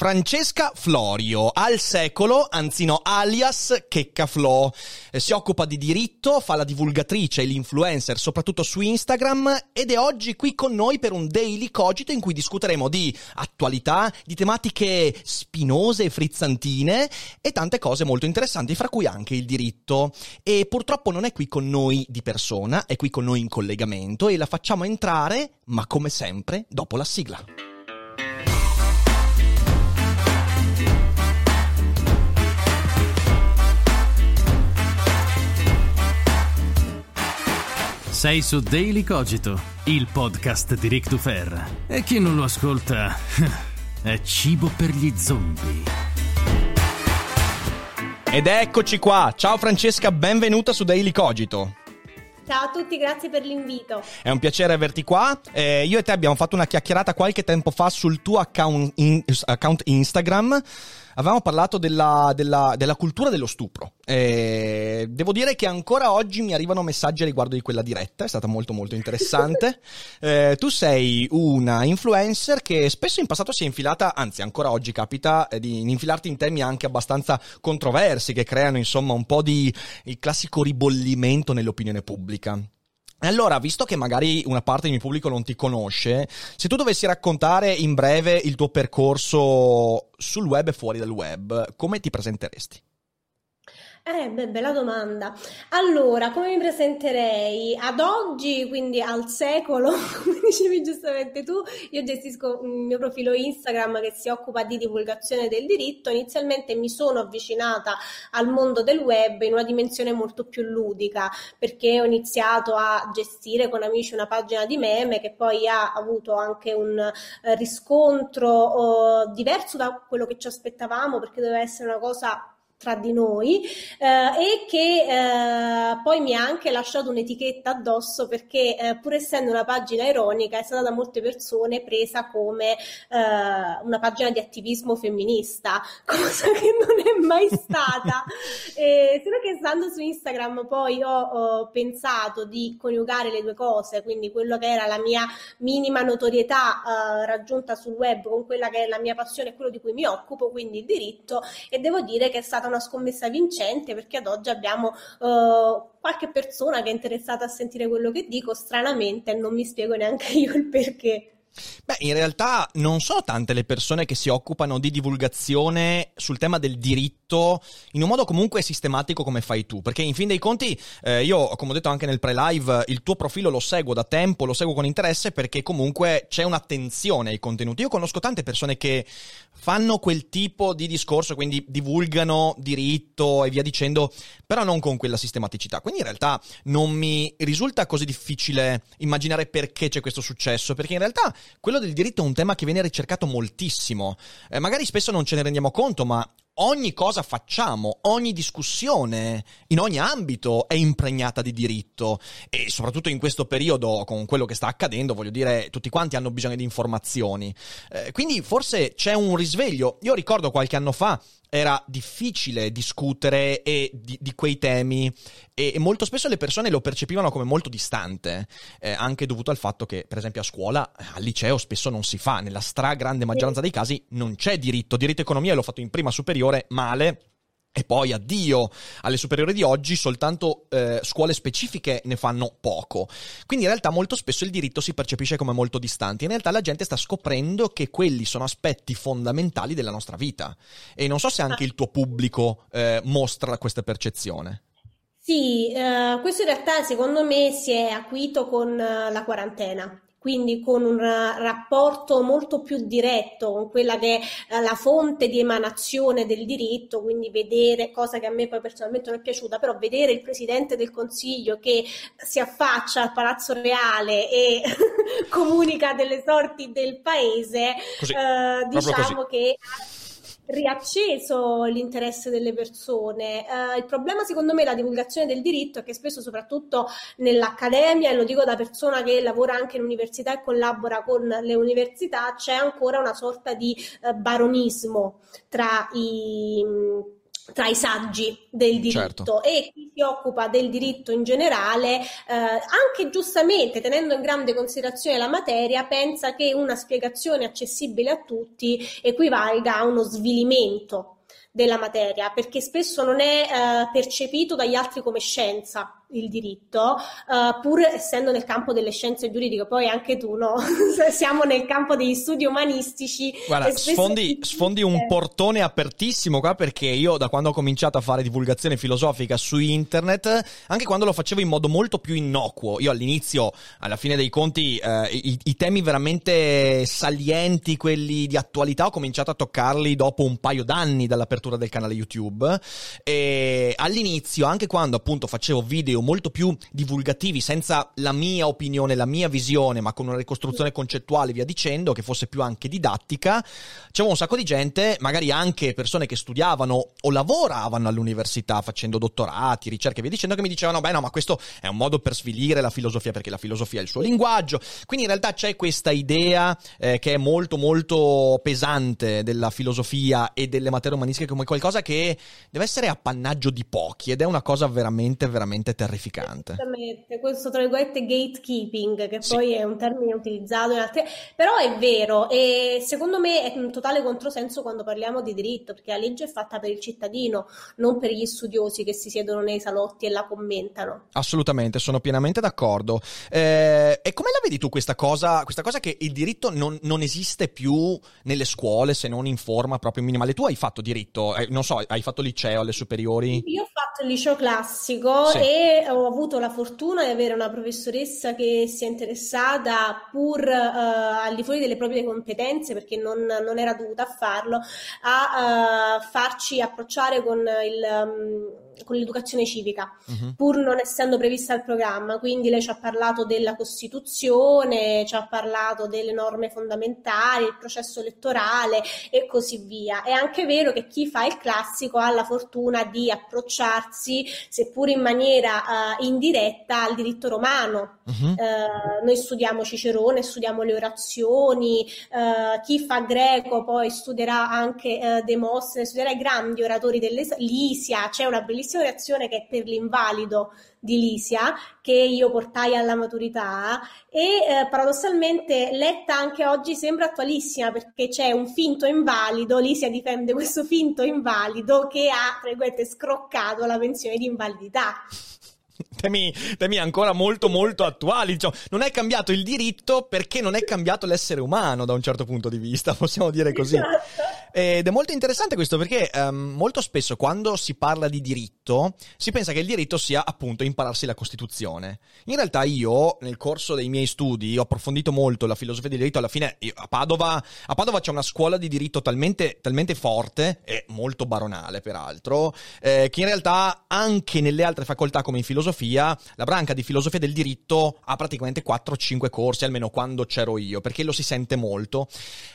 Francesca Florio, al secolo, anzi no, alias Checca Flo. Eh, si occupa di diritto, fa la divulgatrice e l'influencer, soprattutto su Instagram, ed è oggi qui con noi per un daily cogito in cui discuteremo di attualità, di tematiche spinose e frizzantine e tante cose molto interessanti, fra cui anche il diritto. E purtroppo non è qui con noi di persona, è qui con noi in collegamento e la facciamo entrare, ma come sempre, dopo la sigla. Sei su Daily Cogito, il podcast di Rick Dufer. E chi non lo ascolta è cibo per gli zombie. Ed eccoci qua. Ciao Francesca, benvenuta su Daily Cogito. Ciao a tutti, grazie per l'invito. È un piacere averti qua. Eh, io e te abbiamo fatto una chiacchierata qualche tempo fa sul tuo account, in, account Instagram. Avevamo parlato della, della, della cultura dello stupro. Eh, devo dire che ancora oggi mi arrivano messaggi riguardo di quella diretta, è stata molto molto interessante. eh, tu sei una influencer che spesso in passato si è infilata, anzi ancora oggi capita eh, di infilarti in temi anche abbastanza controversi che creano insomma un po' di il classico ribollimento nell'opinione pubblica. Allora, visto che magari una parte del mio pubblico non ti conosce, se tu dovessi raccontare in breve il tuo percorso sul web e fuori dal web, come ti presenteresti? Eh, beh, bella domanda. Allora, come mi presenterei? Ad oggi, quindi al secolo, come dicevi giustamente tu, io gestisco un mio profilo Instagram che si occupa di divulgazione del diritto. Inizialmente mi sono avvicinata al mondo del web in una dimensione molto più ludica, perché ho iniziato a gestire con amici una pagina di meme che poi ha avuto anche un eh, riscontro oh, diverso da quello che ci aspettavamo, perché doveva essere una cosa tra di noi eh, e che eh, poi mi ha anche lasciato un'etichetta addosso perché eh, pur essendo una pagina ironica è stata da molte persone presa come eh, una pagina di attivismo femminista, cosa che non è mai stata. e, solo che stando su Instagram poi ho, ho, pensato di coniugare le due cose, quindi quello che era la mia minima notorietà eh, raggiunta sul web con quella che è la mia passione e quello di cui mi occupo, quindi il diritto e devo dire che è stata una scommessa vincente perché ad oggi abbiamo uh, qualche persona che è interessata a sentire quello che dico, stranamente non mi spiego neanche io il perché. Beh, in realtà non sono tante le persone che si occupano di divulgazione sul tema del diritto in un modo comunque sistematico come fai tu, perché in fin dei conti eh, io, come ho detto anche nel pre-live, il tuo profilo lo seguo da tempo, lo seguo con interesse perché comunque c'è un'attenzione ai contenuti. Io conosco tante persone che fanno quel tipo di discorso, quindi divulgano diritto e via dicendo, però non con quella sistematicità. Quindi in realtà non mi risulta così difficile immaginare perché c'è questo successo, perché in realtà quello del diritto è un tema che viene ricercato moltissimo. Eh, magari spesso non ce ne rendiamo conto, ma ogni cosa facciamo, ogni discussione, in ogni ambito è impregnata di diritto e soprattutto in questo periodo con quello che sta accadendo, voglio dire, tutti quanti hanno bisogno di informazioni. Eh, quindi forse c'è un risveglio. Io ricordo qualche anno fa era difficile discutere di, di, quei temi. E, e, molto spesso le persone lo percepivano come molto distante, eh, anche dovuto al fatto che, per esempio, a scuola, al liceo spesso non si fa, nella stragrande maggioranza dei casi non c'è diritto. Diritto economia l'ho fatto in prima superiore, male e poi addio alle superiori di oggi, soltanto eh, scuole specifiche ne fanno poco. Quindi in realtà molto spesso il diritto si percepisce come molto distante. In realtà la gente sta scoprendo che quelli sono aspetti fondamentali della nostra vita. E non so se anche il tuo pubblico eh, mostra questa percezione. Sì, eh, questo in realtà secondo me si è acuito con eh, la quarantena quindi con un rapporto molto più diretto con quella che è la fonte di emanazione del diritto, quindi vedere, cosa che a me poi personalmente non è piaciuta, però vedere il Presidente del Consiglio che si affaccia al Palazzo Reale e comunica delle sorti del paese, così, eh, diciamo che riacceso l'interesse delle persone. Uh, il problema secondo me la divulgazione del diritto è che spesso soprattutto nell'accademia, e lo dico da persona che lavora anche in università e collabora con le università, c'è ancora una sorta di uh, baronismo tra i tra i saggi del diritto certo. e chi si occupa del diritto in generale, eh, anche giustamente tenendo in grande considerazione la materia, pensa che una spiegazione accessibile a tutti equivalga a uno svilimento della materia, perché spesso non è eh, percepito dagli altri come scienza il diritto, uh, pur essendo nel campo delle scienze giuridiche, poi anche tu, no? Siamo nel campo degli studi umanistici. Guarda, sfondi, sfondi, un portone apertissimo qua perché io da quando ho cominciato a fare divulgazione filosofica su internet, anche quando lo facevo in modo molto più innocuo, io all'inizio, alla fine dei conti, eh, i, i temi veramente salienti, quelli di attualità, ho cominciato a toccarli dopo un paio d'anni dall'apertura del canale YouTube e all'inizio, anche quando appunto facevo video video molto più divulgativi, senza la mia opinione, la mia visione, ma con una ricostruzione concettuale, via dicendo, che fosse più anche didattica, c'era un sacco di gente, magari anche persone che studiavano o lavoravano all'università facendo dottorati, ricerche, via dicendo, che mi dicevano, beh no, ma questo è un modo per svilire la filosofia, perché la filosofia è il suo linguaggio. Quindi in realtà c'è questa idea eh, che è molto molto pesante della filosofia e delle materie umanistiche come qualcosa che deve essere appannaggio di pochi ed è una cosa veramente veramente terribile terrificante. Esattamente, questo tra virgolette gatekeeping, che sì. poi è un termine utilizzato in altre... però è vero e secondo me è un totale controsenso quando parliamo di diritto, perché la legge è fatta per il cittadino, non per gli studiosi che si siedono nei salotti e la commentano. Assolutamente, sono pienamente d'accordo. Eh, e come la vedi tu questa cosa, questa cosa che il diritto non, non, esiste più nelle scuole se non in forma proprio minimale? Tu hai fatto diritto, eh, non so, hai fatto liceo alle superiori? Io ho fatto il liceo classico sì. e ho avuto la fortuna di avere una professoressa che si è interessata pur uh, al di fuori delle proprie competenze, perché non, non era dovuta a farlo, a uh, farci approcciare con il... Um, con l'educazione civica, uh-huh. pur non essendo prevista il programma. Quindi lei ci ha parlato della Costituzione, ci ha parlato delle norme fondamentali, il processo elettorale e così via. È anche vero che chi fa il classico ha la fortuna di approcciarsi, seppur in maniera uh, indiretta, al diritto romano. Uh-huh. Uh, noi studiamo Cicerone, studiamo le orazioni, uh, chi fa greco poi studierà anche Demostene, studierà i grandi oratori dell'Isia, c'è una bellissima bellissima reazione che è per l'invalido di Lisia, che io portai alla maturità e eh, paradossalmente letta anche oggi sembra attualissima perché c'è un finto invalido, Lisia difende questo finto invalido che ha, tra virgolette, scroccato la pensione di invalidità. Temi, temi, ancora molto molto attuali. Diciamo, non è cambiato il diritto perché non è cambiato l'essere umano da un certo punto di vista, possiamo dire così. Esatto. Ed è molto interessante questo perché um, molto spesso quando si parla di diritto si pensa che il diritto sia appunto impararsi la Costituzione. In realtà io nel corso dei miei studi ho approfondito molto la filosofia del diritto, alla fine a Padova, a Padova c'è una scuola di diritto talmente, talmente forte e molto baronale peraltro, eh, che in realtà anche nelle altre facoltà come in filosofia, la branca di filosofia del diritto ha praticamente 4-5 corsi, almeno quando c'ero io, perché lo si sente molto.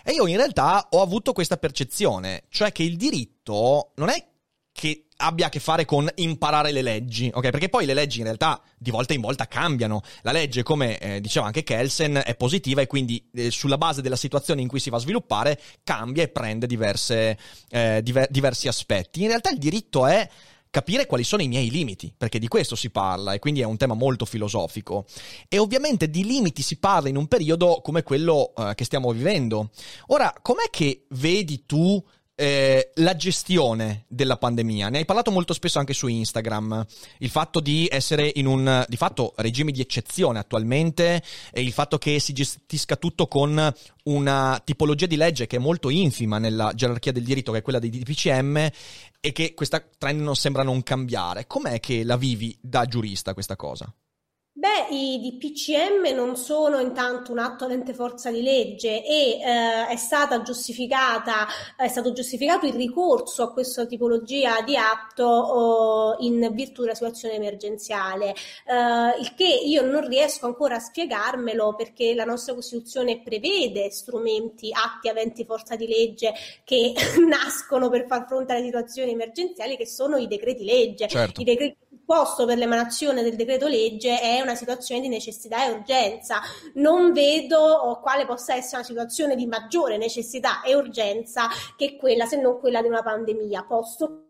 E io in realtà ho avuto questa percezione percezione, cioè che il diritto non è che abbia a che fare con imparare le leggi, ok? Perché poi le leggi in realtà di volta in volta cambiano. La legge, come eh, diceva anche Kelsen, è positiva e quindi eh, sulla base della situazione in cui si va a sviluppare cambia e prende diverse, eh, diver- diversi aspetti. In realtà il diritto è capire quali sono i miei limiti, perché di questo si parla e quindi è un tema molto filosofico. E ovviamente di limiti si parla in un periodo come quello uh, che stiamo vivendo. Ora, com'è che vedi tu eh, la gestione della pandemia. Ne hai parlato molto spesso anche su Instagram. Il fatto di essere in un di fatto regime di eccezione attualmente e il fatto che si gestisca tutto con una tipologia di legge che è molto infima nella gerarchia del diritto, che è quella dei DPCM, e che questa trend non sembra non cambiare. Com'è che la vivi da giurista questa cosa? Beh, i DPCM non sono intanto un atto avente forza di legge e eh, è stata giustificata, è stato giustificato il ricorso a questa tipologia di atto oh, in virtù della situazione emergenziale, eh, il che io non riesco ancora a spiegarmelo perché la nostra Costituzione prevede strumenti, atti aventi forza di legge che nascono per far fronte alle situazioni emergenziali che sono i decreti legge. Certo. I decreti posto per l'emanazione del decreto legge è una situazione di necessità e urgenza. Non vedo quale possa essere una situazione di maggiore necessità e urgenza che quella, se non quella di una pandemia, posto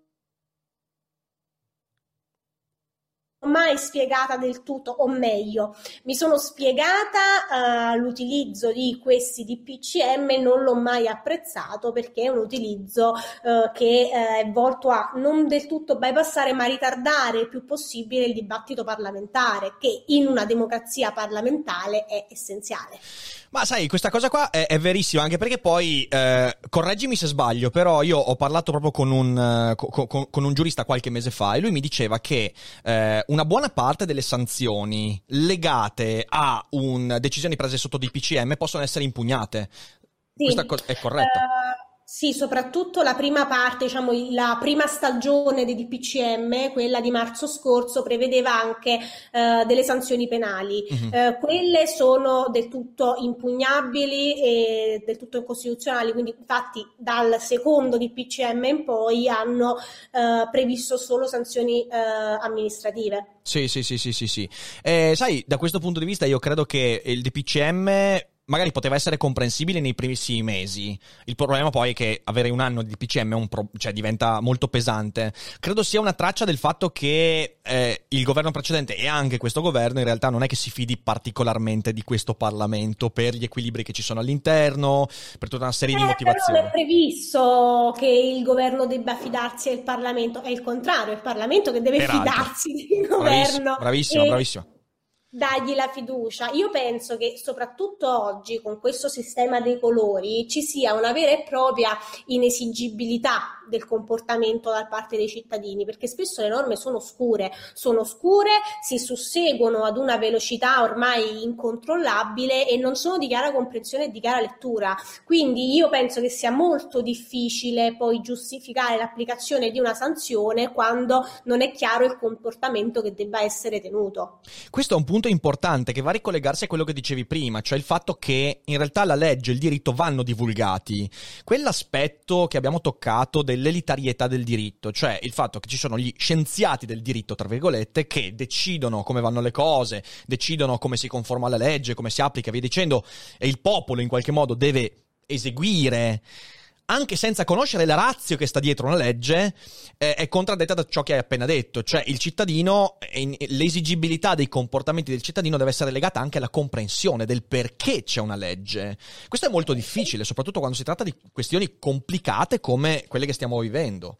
mai spiegata del tutto, o meglio, mi sono spiegata uh, l'utilizzo di questi DPCM non l'ho mai apprezzato perché è un utilizzo uh, che uh, è volto a non del tutto bypassare ma ritardare il più possibile il dibattito parlamentare che in una democrazia parlamentare è essenziale. Ma sai, questa cosa qua è, è verissima, anche perché poi, eh, correggimi se sbaglio, però io ho parlato proprio con un, uh, con, con, con un giurista qualche mese fa e lui mi diceva che eh, una buona parte delle sanzioni legate a un, decisioni prese sotto DPCM possono essere impugnate. Sì. Questa co- è corretta? Uh... Sì, soprattutto la prima parte, diciamo la prima stagione dei DPCM, quella di marzo scorso, prevedeva anche eh, delle sanzioni penali. Uh-huh. Eh, quelle sono del tutto impugnabili e del tutto incostituzionali, quindi infatti dal secondo DPCM in poi hanno eh, previsto solo sanzioni eh, amministrative. Sì, sì, sì, sì, sì. sì. Eh, sai, da questo punto di vista io credo che il DPCM magari poteva essere comprensibile nei primissimi mesi. Il problema poi è che avere un anno di PCM pro- cioè, diventa molto pesante. Credo sia una traccia del fatto che eh, il governo precedente e anche questo governo in realtà non è che si fidi particolarmente di questo Parlamento per gli equilibri che ci sono all'interno, per tutta una serie eh, di motivazioni. Non è previsto che il governo debba fidarsi del Parlamento, è il contrario, è il Parlamento che deve Peraltro. fidarsi del governo. Bravissimo, bravissimo. E... bravissimo dargli la fiducia. Io penso che soprattutto oggi con questo sistema dei colori ci sia una vera e propria inesigibilità del comportamento da parte dei cittadini, perché spesso le norme sono scure, sono scure, si susseguono ad una velocità ormai incontrollabile e non sono di chiara comprensione e di chiara lettura. Quindi io penso che sia molto difficile poi giustificare l'applicazione di una sanzione quando non è chiaro il comportamento che debba essere tenuto. Questo è un punto importante che va a ricollegarsi a quello che dicevi prima, cioè il fatto che in realtà la legge e il diritto vanno divulgati. Quell'aspetto che abbiamo toccato del dell'elitarietà del diritto, cioè il fatto che ci sono gli scienziati del diritto, tra virgolette, che decidono come vanno le cose, decidono come si conforma alla legge, come si applica, via dicendo, e il popolo in qualche modo deve eseguire anche senza conoscere la razio che sta dietro una legge, eh, è contraddetta da ciò che hai appena detto. Cioè, il cittadino, l'esigibilità dei comportamenti del cittadino deve essere legata anche alla comprensione del perché c'è una legge. Questo è molto difficile, soprattutto quando si tratta di questioni complicate come quelle che stiamo vivendo.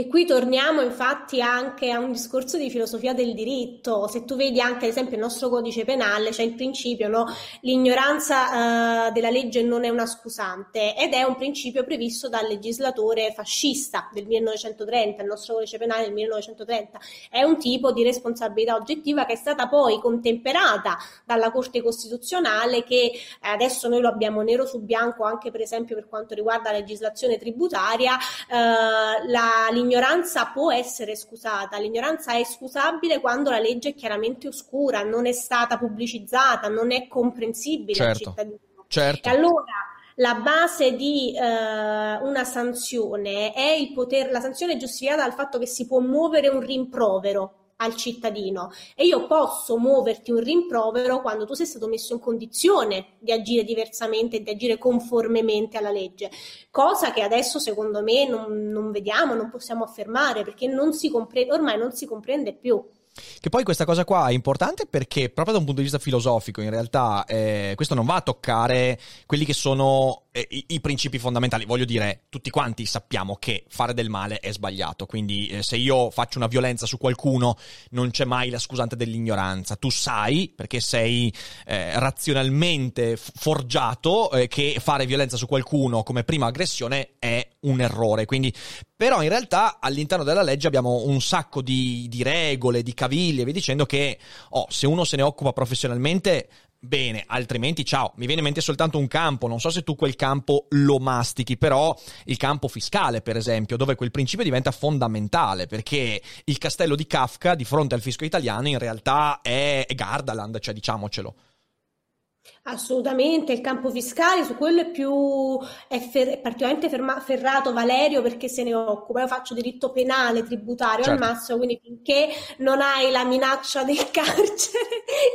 E qui torniamo infatti anche a un discorso di filosofia del diritto. Se tu vedi anche ad esempio il nostro codice penale, c'è il principio, no? l'ignoranza uh, della legge non è una scusante ed è un principio previsto dal legislatore fascista del 1930, il nostro codice penale del 1930. È un tipo di responsabilità oggettiva che è stata poi contemperata dalla Corte Costituzionale che adesso noi lo abbiamo nero su bianco anche per esempio per quanto riguarda la legislazione tributaria. Uh, la, l'ignoranza può essere scusata, l'ignoranza è scusabile quando la legge è chiaramente oscura, non è stata pubblicizzata, non è comprensibile certo, al cittadino. Certo. E allora la base di eh, una sanzione è il poter, la sanzione è giustificata dal fatto che si può muovere un rimprovero al cittadino e io posso muoverti un rimprovero quando tu sei stato messo in condizione di agire diversamente e di agire conformemente alla legge, cosa che adesso secondo me non, non vediamo, non possiamo affermare perché non si comprende, ormai non si comprende più. Che poi questa cosa qua è importante perché proprio da un punto di vista filosofico in realtà eh, questo non va a toccare quelli che sono i, i, principi fondamentali. Voglio dire, tutti quanti sappiamo che fare del male è sbagliato, quindi eh, se io faccio una violenza su qualcuno non c'è mai la scusante dell'ignoranza. Tu sai, perché sei eh, razionalmente forgiato, eh, che fare violenza su qualcuno come prima aggressione è un errore. Quindi, però in realtà all'interno della legge abbiamo un sacco di, di regole, di cavilli e via dicendo che oh, se uno se ne occupa professionalmente Bene, altrimenti ciao, mi viene in mente soltanto un campo, non so se tu quel campo lo mastichi, però il campo fiscale, per esempio, dove quel principio diventa fondamentale, perché il castello di Kafka di fronte al fisco italiano in realtà è Gardaland, cioè diciamocelo. Assolutamente, il campo fiscale su quello è più è, fer- è particolarmente ferma- ferrato Valerio perché se ne occupa. Io faccio diritto penale, tributario certo. al massimo, quindi finché non hai la minaccia del carcere,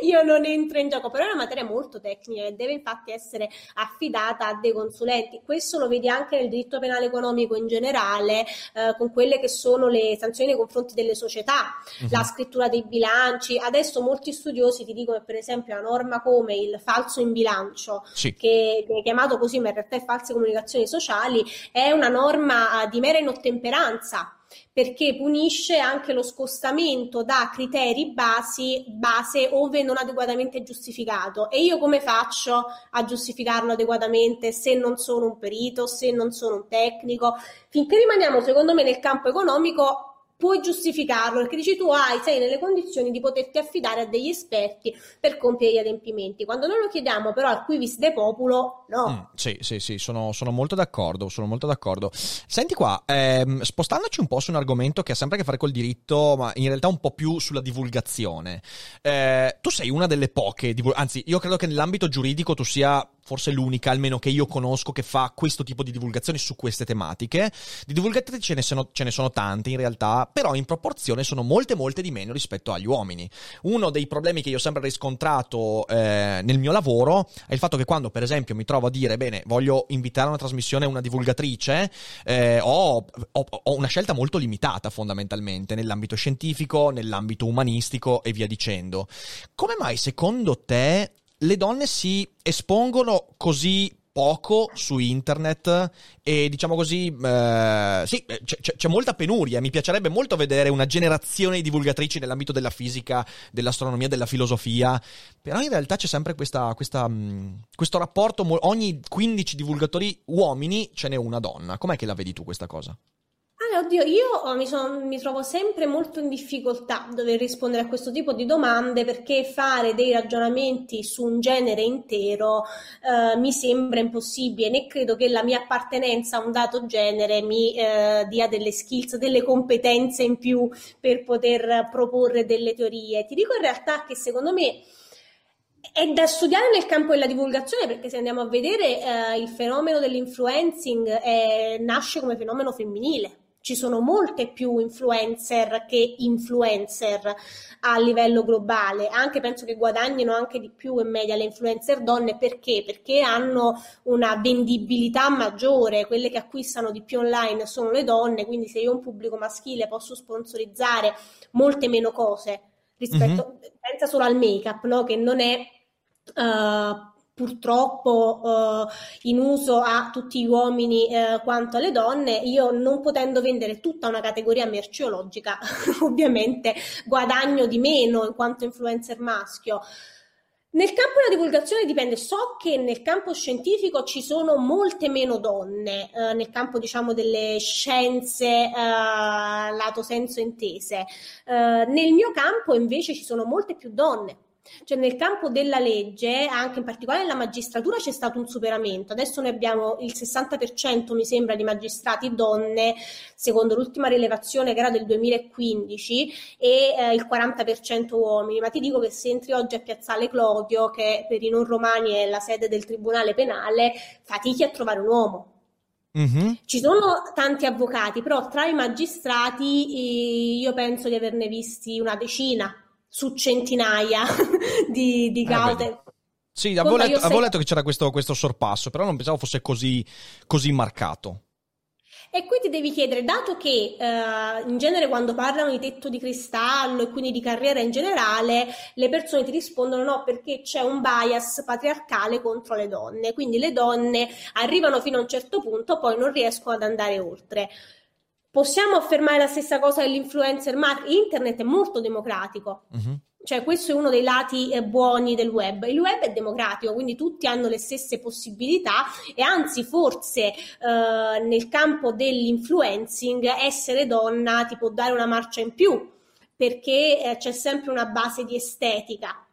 io non entro in gioco. Però è una materia molto tecnica e deve infatti essere affidata a dei consulenti. Questo lo vedi anche nel diritto penale economico in generale, eh, con quelle che sono le sanzioni nei confronti delle società, uh-huh. la scrittura dei bilanci. Adesso molti studiosi ti dicono per esempio una norma come il falso falso in bilancio, sì. che viene chiamato così, ma in realtà è false comunicazioni sociali, è una norma eh, di mera inottemperanza perché punisce anche lo scostamento da criteri basi, base ove non adeguatamente giustificato. E io come faccio a giustificarlo adeguatamente se non sono un perito, se non sono un tecnico? Finché rimaniamo, secondo me, nel campo economico, puoi giustificarlo perché dici tu hai, sei nelle condizioni di poterti affidare a degli esperti per compiere gli adempimenti. Quando noi lo chiediamo però al quivis de populo, no. Mm, sì, sì, sì, sono, sono, molto d'accordo, sono molto d'accordo. Senti qua, ehm, spostandoci un po' su un argomento che ha sempre a che fare col diritto, ma in realtà un po' più sulla divulgazione. Eh, tu sei una delle poche, anzi io credo che nell'ambito giuridico tu sia forse l'unica, almeno che io conosco, che fa questo tipo di divulgazione su queste tematiche. Di divulgatori ce ne sono, ce ne sono tante in realtà, però in proporzione sono molte, molte di meno rispetto agli uomini. Uno dei problemi che io ho sempre riscontrato eh, nel mio lavoro è il fatto che quando, per esempio, mi trovo a dire, bene, voglio invitare a una trasmissione una divulgatrice, eh, ho, ho, ho una scelta molto limitata fondamentalmente nell'ambito scientifico, nell'ambito umanistico e via dicendo. Come mai secondo te le donne si espongono così poco su internet e diciamo così, eh, sì, c'è, c'è, molta penuria. Mi piacerebbe molto vedere una generazione di divulgatrici nell'ambito della fisica, dell'astronomia, della filosofia, però in realtà c'è sempre questa, questa, mm, questo rapporto, ogni 15 divulgatori uomini ce n'è una donna. Com'è che la vedi tu questa cosa? Oddio, io mi, son, mi, trovo sempre molto in difficoltà dover rispondere a questo tipo di domande perché fare dei ragionamenti su un genere intero eh, mi sembra impossibile, né credo che la mia appartenenza a un dato genere mi eh, dia delle skills, delle competenze in più per poter proporre delle teorie. Ti dico in realtà che secondo me è da studiare nel campo della divulgazione perché se andiamo a vedere eh, il fenomeno dell'influencing eh, nasce come fenomeno femminile ci sono molte più influencer che influencer a livello globale, anche penso che guadagnino anche di più in media le influencer donne perché? Perché hanno una vendibilità maggiore, quelle che acquistano di più online sono le donne, quindi se io ho un pubblico maschile posso sponsorizzare molte meno cose rispetto, mm-hmm. pensa solo al make-up, no? che non è uh, purtroppo uh, in uso a tutti gli uomini uh, quanto alle donne, io non potendo vendere tutta una categoria merceologica, ovviamente guadagno di meno in quanto influencer maschio. Nel campo della divulgazione dipende, so che nel campo scientifico ci sono molte meno donne, eh, nel campo diciamo delle scienze eh, lato senso intese. Eh, nel mio campo invece ci sono molte più donne, cioè nel campo della legge, anche in particolare nella magistratura, c'è stato un superamento. Adesso noi abbiamo il 60% mi sembra di magistrati donne, secondo l'ultima rilevazione che era del 2015, e eh, il 40% uomini. Ma ti dico che se entri oggi a Piazzale Clodio, che per i non romani è la sede del Tribunale Penale, fatichi a trovare un uomo. Mm-hmm. Ci sono tanti avvocati, però tra i magistrati io penso di averne visti una decina su centinaia di, di cause. Eh, sì, avevo letto, avevo letto, che c'era questo, questo, sorpasso, però non pensavo fosse così, così marcato. E qui ti devi chiedere, dato che eh, in genere quando parlano di tetto di cristallo e quindi di carriera in generale, le persone ti rispondono no perché c'è un bias patriarcale contro le donne, quindi le donne arrivano fino a un certo punto, poi non riescono ad andare oltre. Possiamo affermare la stessa cosa dell'influencer marketing? Internet è molto democratico. Uh-huh. Cioè, questo è uno dei lati eh, buoni del web. Il web è democratico, quindi tutti hanno le stesse possibilità e anzi, forse eh, nel campo dell'influencing, essere donna ti può dare una marcia in più, perché eh, c'è sempre una base di estetica,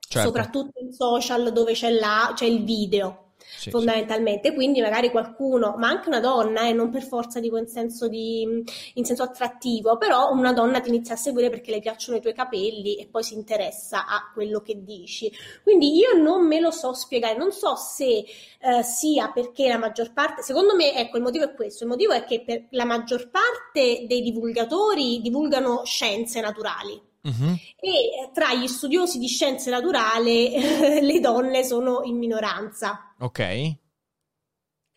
certo. soprattutto in social dove c'è, la, c'è il video sì, fondamentalmente. Sì. Quindi magari qualcuno, ma anche una donna, e eh, non per forza dico in senso, di, in senso attrattivo, però una donna ti inizia a seguire perché le piacciono i tuoi capelli e poi si interessa a quello che dici. Quindi io non me lo so spiegare, non so se eh, sia perché la maggior parte, secondo me, ecco, il motivo è questo, il motivo è che per la maggior parte dei divulgatori divulgano scienze naturali Uh-huh. E tra gli studiosi di scienze naturali le donne sono in minoranza. Ok.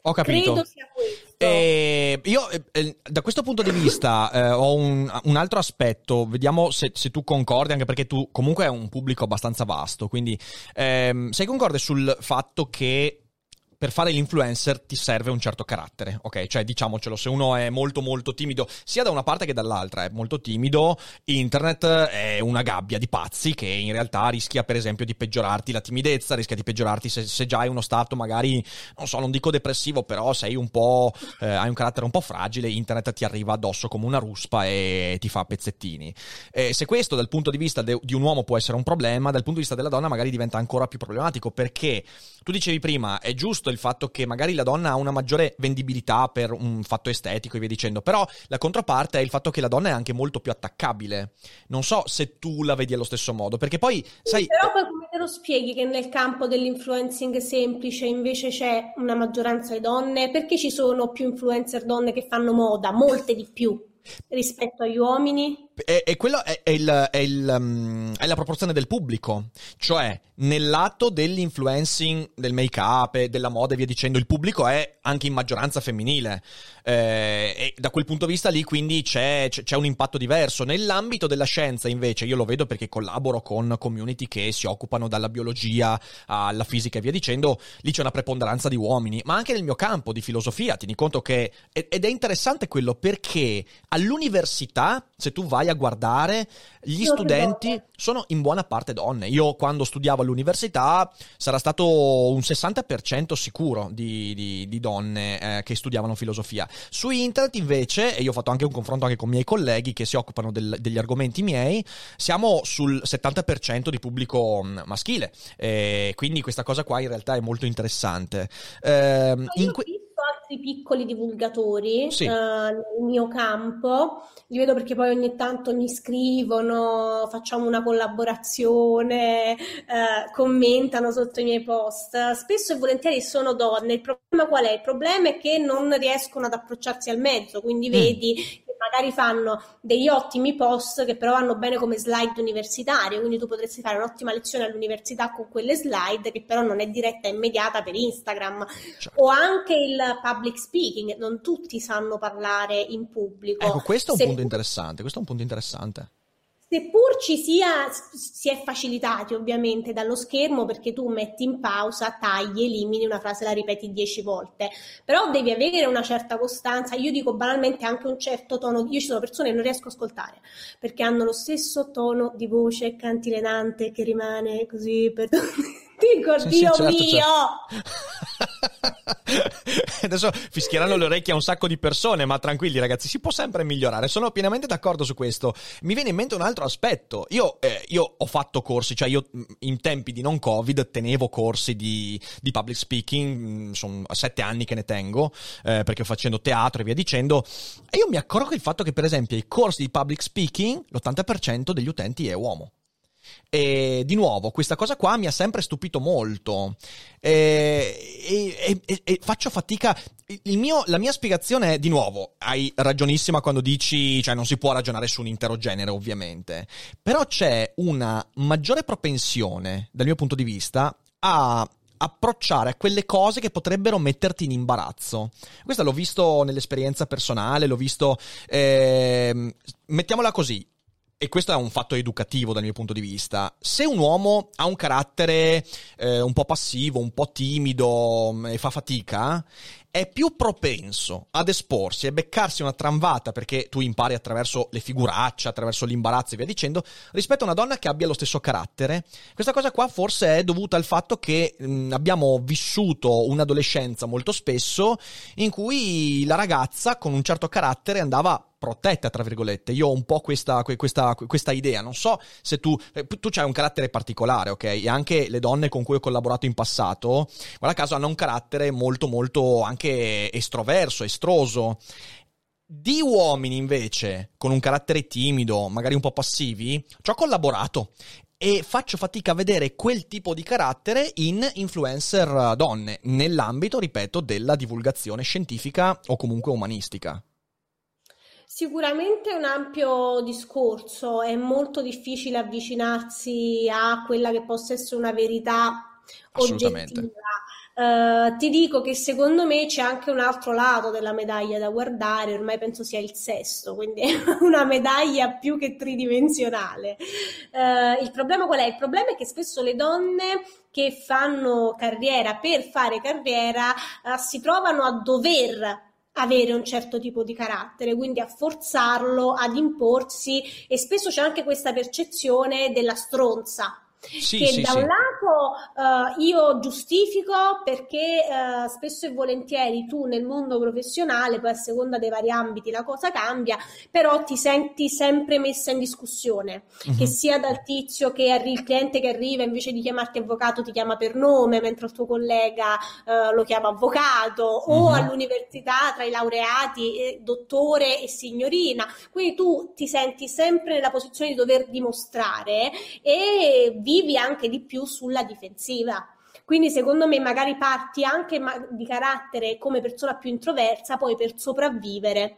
Ho capito. Credo sia questo. Eh, io eh, eh, da questo punto di vista eh, ho un, un, altro aspetto, vediamo se, se, tu concordi, anche perché tu comunque hai un pubblico abbastanza vasto, quindi ehm, sei concorde sul fatto che per fare l'influencer ti serve un certo carattere, ok? Cioè diciamocelo, se uno è molto molto timido, sia da una parte che dall'altra, è molto timido, internet è una gabbia di pazzi che in realtà rischia per esempio di peggiorarti la timidezza, rischia di peggiorarti se, se già hai uno stato magari, non so, non dico depressivo, però sei un po', eh, hai un carattere un po' fragile, internet ti arriva addosso come una ruspa e ti fa pezzettini. E se questo dal punto di vista de- di un uomo può essere un problema, dal punto di vista della donna magari diventa ancora più problematico perché tu dicevi prima, è giusto il fatto che magari la donna ha una maggiore vendibilità per un fatto estetico e via dicendo, però la controparte è il fatto che la donna è anche molto più attaccabile. Non so se tu la vedi allo stesso modo, perché poi, sai... Però poi come te lo spieghi che nel campo dell'influencing semplice invece c'è una maggioranza di donne? Perché ci sono più influencer donne che fanno moda, molte di più? rispetto agli uomini? E, e quello è, è, il, è, il, um, è, la proporzione del pubblico, cioè nel lato dell'influencing, del make-up della moda e via dicendo, il pubblico è anche in maggioranza femminile. Eh, e da quel punto di vista lì quindi c'è, c'è, un impatto diverso. Nell'ambito della scienza invece io lo vedo perché collaboro con community che si occupano dalla biologia alla fisica e via dicendo, lì c'è una preponderanza di uomini, ma anche nel mio campo di filosofia, tieni conto che, ed è interessante quello perché all'università, se tu vai a guardare, gli studenti sono in buona parte donne. Io quando studiavo all'università sarà stato un 60% sicuro di, di, di donne eh, che studiavano filosofia. Su internet invece, e io ho fatto anche un confronto anche con i miei colleghi che si occupano del, degli argomenti miei, siamo sul 70% di pubblico mm, maschile. E quindi questa cosa qua in realtà è molto interessante. Eh, in que- altri piccoli divulgatori sì. uh, nel mio campo, li vedo perché poi ogni tanto mi scrivono, facciamo una collaborazione, uh, commentano sotto i miei post. Spesso e volentieri sono donne. Il problema qual è? Il problema è che non riescono ad approcciarsi al mezzo, quindi mm. vedi magari fanno degli ottimi post che però vanno bene come slide universitarie, quindi tu potresti fare un'ottima lezione all'università con quelle slide che però non è diretta e immediata per Instagram. Certo. O anche il public speaking, non tutti sanno parlare in pubblico. Ecco, questo è un Se... punto interessante, questo è un punto interessante. Seppur ci sia, si è facilitati ovviamente dallo schermo perché tu metti in pausa, tagli, elimini una frase, la ripeti dieci volte, però devi avere una certa costanza. Io dico banalmente anche un certo tono. Io ci sono persone che non riesco a ascoltare perché hanno lo stesso tono di voce cantilenante che rimane così per Dico, sì, Dio sì, certo, mio! Certo. Adesso fischieranno le orecchie a un sacco di persone, ma tranquilli ragazzi, si può sempre migliorare, sono pienamente d'accordo su questo. Mi viene in mente un altro aspetto, io, eh, io ho fatto corsi, cioè io mm, in tempi di non covid tenevo corsi di, di public speaking, mm, sono sette anni che ne tengo, eh, perché facendo teatro e via dicendo, e io mi accorgo del fatto che per esempio i corsi di public speaking, l'80% degli utenti è uomo. E di nuovo, questa cosa qua mi ha sempre stupito molto. E, e, e, e faccio fatica. Mio, la mia spiegazione è, di nuovo, hai ragionissima quando dici, cioè non si può ragionare su un intero genere, ovviamente. Però c'è una maggiore propensione, dal mio punto di vista, a approcciare a quelle cose che potrebbero metterti in imbarazzo. Questo l'ho visto nell'esperienza personale, l'ho visto... Eh, mettiamola così, e questo è un fatto educativo dal mio punto di vista, se un uomo ha un carattere eh, un po' passivo, un po' timido mm, e fa fatica, è più propenso ad esporsi e beccarsi una tramvata perché tu impari attraverso le figuracce, attraverso l'imbarazzo e via dicendo, rispetto a una donna che abbia lo stesso carattere. Questa cosa qua forse è dovuta al fatto che mh, abbiamo vissuto un'adolescenza molto spesso in cui la ragazza con un certo carattere andava protetta, tra virgolette. Io ho un po' questa, questa, questa idea. Non so se tu, eh, tu hai un carattere particolare, ok? E anche le donne con cui ho collaborato in passato, guarda caso, hanno un carattere molto, molto anche estroverso, estroso. Di uomini invece con un carattere timido, magari un po' passivi, ci ho collaborato e faccio fatica a vedere quel tipo di carattere in influencer donne, nell'ambito, ripeto, della divulgazione scientifica o comunque umanistica. Sicuramente è un ampio discorso, è molto difficile avvicinarsi a quella che possa essere una verità oggettiva. Uh, ti dico che secondo me c'è anche un altro lato della medaglia da guardare, ormai penso sia il sesto, quindi è una medaglia più che tridimensionale. Uh, il problema qual è? Il problema è che spesso le donne che fanno carriera per fare carriera uh, si trovano a dover avere un certo tipo di carattere, quindi a forzarlo ad imporsi e spesso c'è anche questa percezione della stronza sì, che sì, da un lato uh, io giustifico perché uh, spesso e volentieri tu nel mondo professionale, poi a seconda dei vari ambiti la cosa cambia, però ti senti sempre messa in discussione, uh-huh. che sia dal tizio che arri- il cliente che arriva invece di chiamarti avvocato ti chiama per nome, mentre il tuo collega uh, lo chiama avvocato, uh-huh. o all'università tra i laureati eh, dottore e signorina, quindi tu ti senti sempre nella posizione di dover dimostrare e vivi anche di più sulla difensiva. Quindi secondo me magari parti anche di carattere come persona più introversa, poi per sopravvivere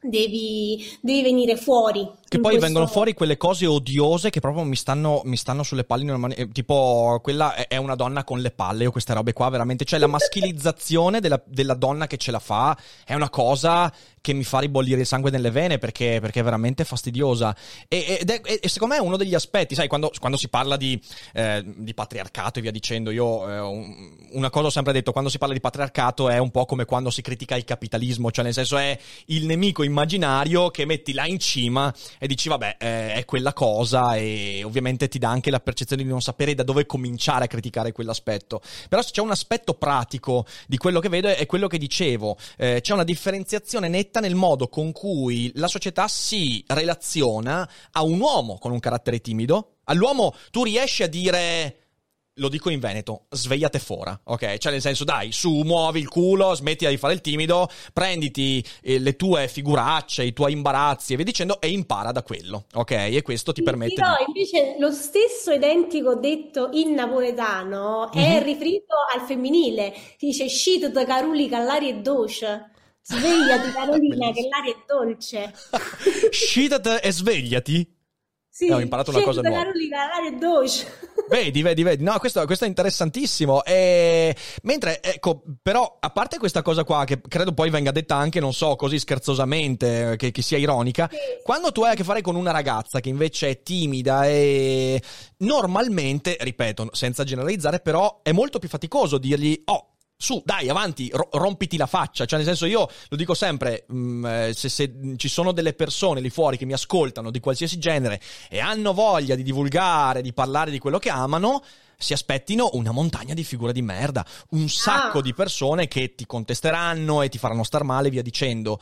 devi, devi venire fuori. Che poi questo... vengono fuori quelle cose odiose che proprio mi stanno, mi stanno sulle palle. Mani- eh, tipo, quella è una donna con le palle o queste robe qua, veramente. Cioè, la maschilizzazione della, della donna che ce la fa è una cosa che mi fa ribollire il sangue nelle vene perché, perché è veramente fastidiosa. E, ed è, e, secondo me è uno degli aspetti, sai, quando, quando si parla di, eh, di, patriarcato e via dicendo, io eh, una cosa ho sempre detto, quando si parla di patriarcato è un po' come quando si critica il capitalismo, cioè nel senso è il nemico immaginario che metti là in cima e dici vabbè eh, è quella cosa e ovviamente ti dà anche la percezione di non sapere da dove cominciare a criticare quell'aspetto. Però se c'è un aspetto pratico di quello che vedo è quello che dicevo, eh, c'è una differenziazione netta nel modo con cui la società si relaziona a un uomo con un carattere timido. All'uomo tu riesci a dire lo dico in veneto, svegliate fora, ok? Cioè nel senso, dai, su, muovi il culo, smetti di fare il timido, prenditi eh, le tue figuracce, i tuoi imbarazzi e via dicendo e impara da quello, ok? E questo ti permette no, di... invece lo stesso identico detto in napoletano mm-hmm. è mhm. riferito al femminile, si dice scito da caruli callari e doce. Svegliati Carolina che l'aria è dolce. Scitati e svegliati? Sì, ho imparato una cosa nuova. Carolina, l'aria è dolce. Vedi, vedi, vedi. No, questo, questo è interessantissimo. E... Mentre, ecco, però, a parte questa cosa qua, che credo poi venga detta anche, non so, così scherzosamente, che, che sia ironica, sì. quando tu hai a che fare con una ragazza che invece è timida e normalmente, ripeto, senza generalizzare, però è molto più faticoso dirgli, oh, su, dai, avanti, ro- rompiti la faccia. Cioè, nel senso, io lo dico sempre: mh, mm, eh, se, se, ci sono delle persone lì fuori che mi ascoltano di qualsiasi genere e hanno voglia di divulgare, di parlare di quello che amano, si aspettino una montagna di figure di merda, un sacco ah. di persone che ti contesteranno e ti faranno star male, via dicendo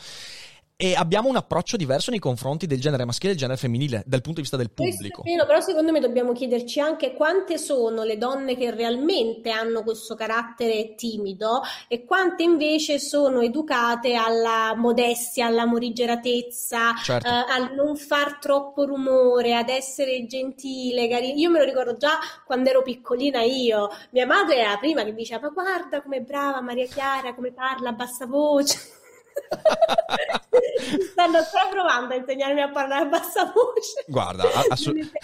e abbiamo un approccio diverso nei confronti del genere maschile e del genere femminile dal punto di vista del pubblico. Vero, però secondo me dobbiamo chiederci anche quante sono le donne che realmente hanno questo carattere timido e quante invece sono educate alla modestia, alla morigeratezza, certo. eh, a non far troppo rumore, ad essere gentile, carina. Io me lo ricordo già quando ero piccolina io, mia madre era la prima che diceva ma guarda com'è brava Maria Chiara, come parla a bassa voce. Stanno ancora provando a insegnarmi a parlare a bassa voce. Guarda, assolutamente.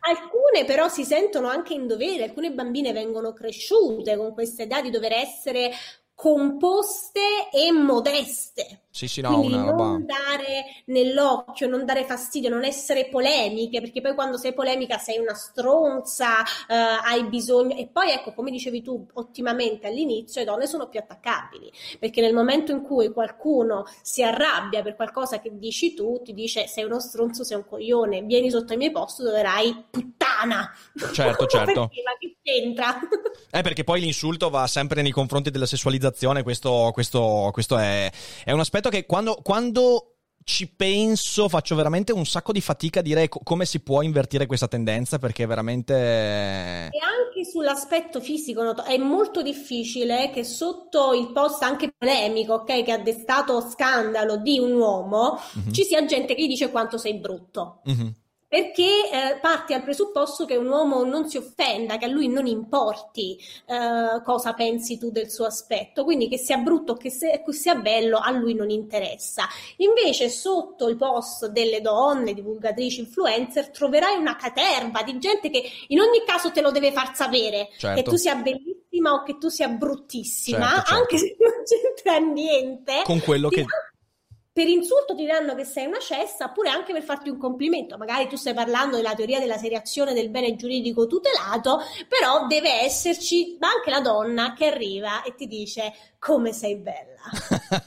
Alcune alcune però si sentono anche in dovere, alcune bambine vengono cresciute con questa idea di dover essere composte e modeste. Sì, sì, no, Quindi una non roba... dare nell'occhio, non dare fastidio, non essere polemiche, perché poi quando sei polemica sei una stronza, eh, hai bisogno. E poi ecco, come dicevi tu ottimamente all'inizio, le donne sono più attaccabili, perché nel momento in cui qualcuno si arrabbia per qualcosa che dici tu, ti dice sei uno stronzo, sei un coglione, vieni sotto il mio posto dove erai puttana. Certo, certo. perché, ma che c'entra? Eh, perché poi l'insulto va sempre nei confronti della sessualizzazione, questo, questo, questo è, è un aspetto che quando, quando ci penso faccio veramente un sacco di fatica a dire co- come si può invertire questa tendenza perché veramente... E anche sull'aspetto fisico noto- è molto difficile che sotto il post anche polemico, ok, che ha destato scandalo di un uomo, Mhm. ci sia gente che gli dice quanto sei brutto. Mhm. Perché eh, parti dal presupposto che un uomo non si offenda, che a lui non importi eh, cosa pensi tu del suo aspetto, quindi che sia brutto o che che sia bello a lui non interessa. Invece sotto i post delle donne, divulgatrici, influencer, troverai una caterva di gente che in ogni caso te lo deve far sapere, Certo. che tu sia bellissima o che tu sia bruttissima, Certo, certo. anche se non c'entra niente. Con quello che... danno- per insulto ti diranno che sei una cessa, oppure anche per farti un complimento. Magari tu stai parlando della teoria della seriazione del bene giuridico tutelato, però deve esserci anche la donna che arriva e ti dice come sei bella.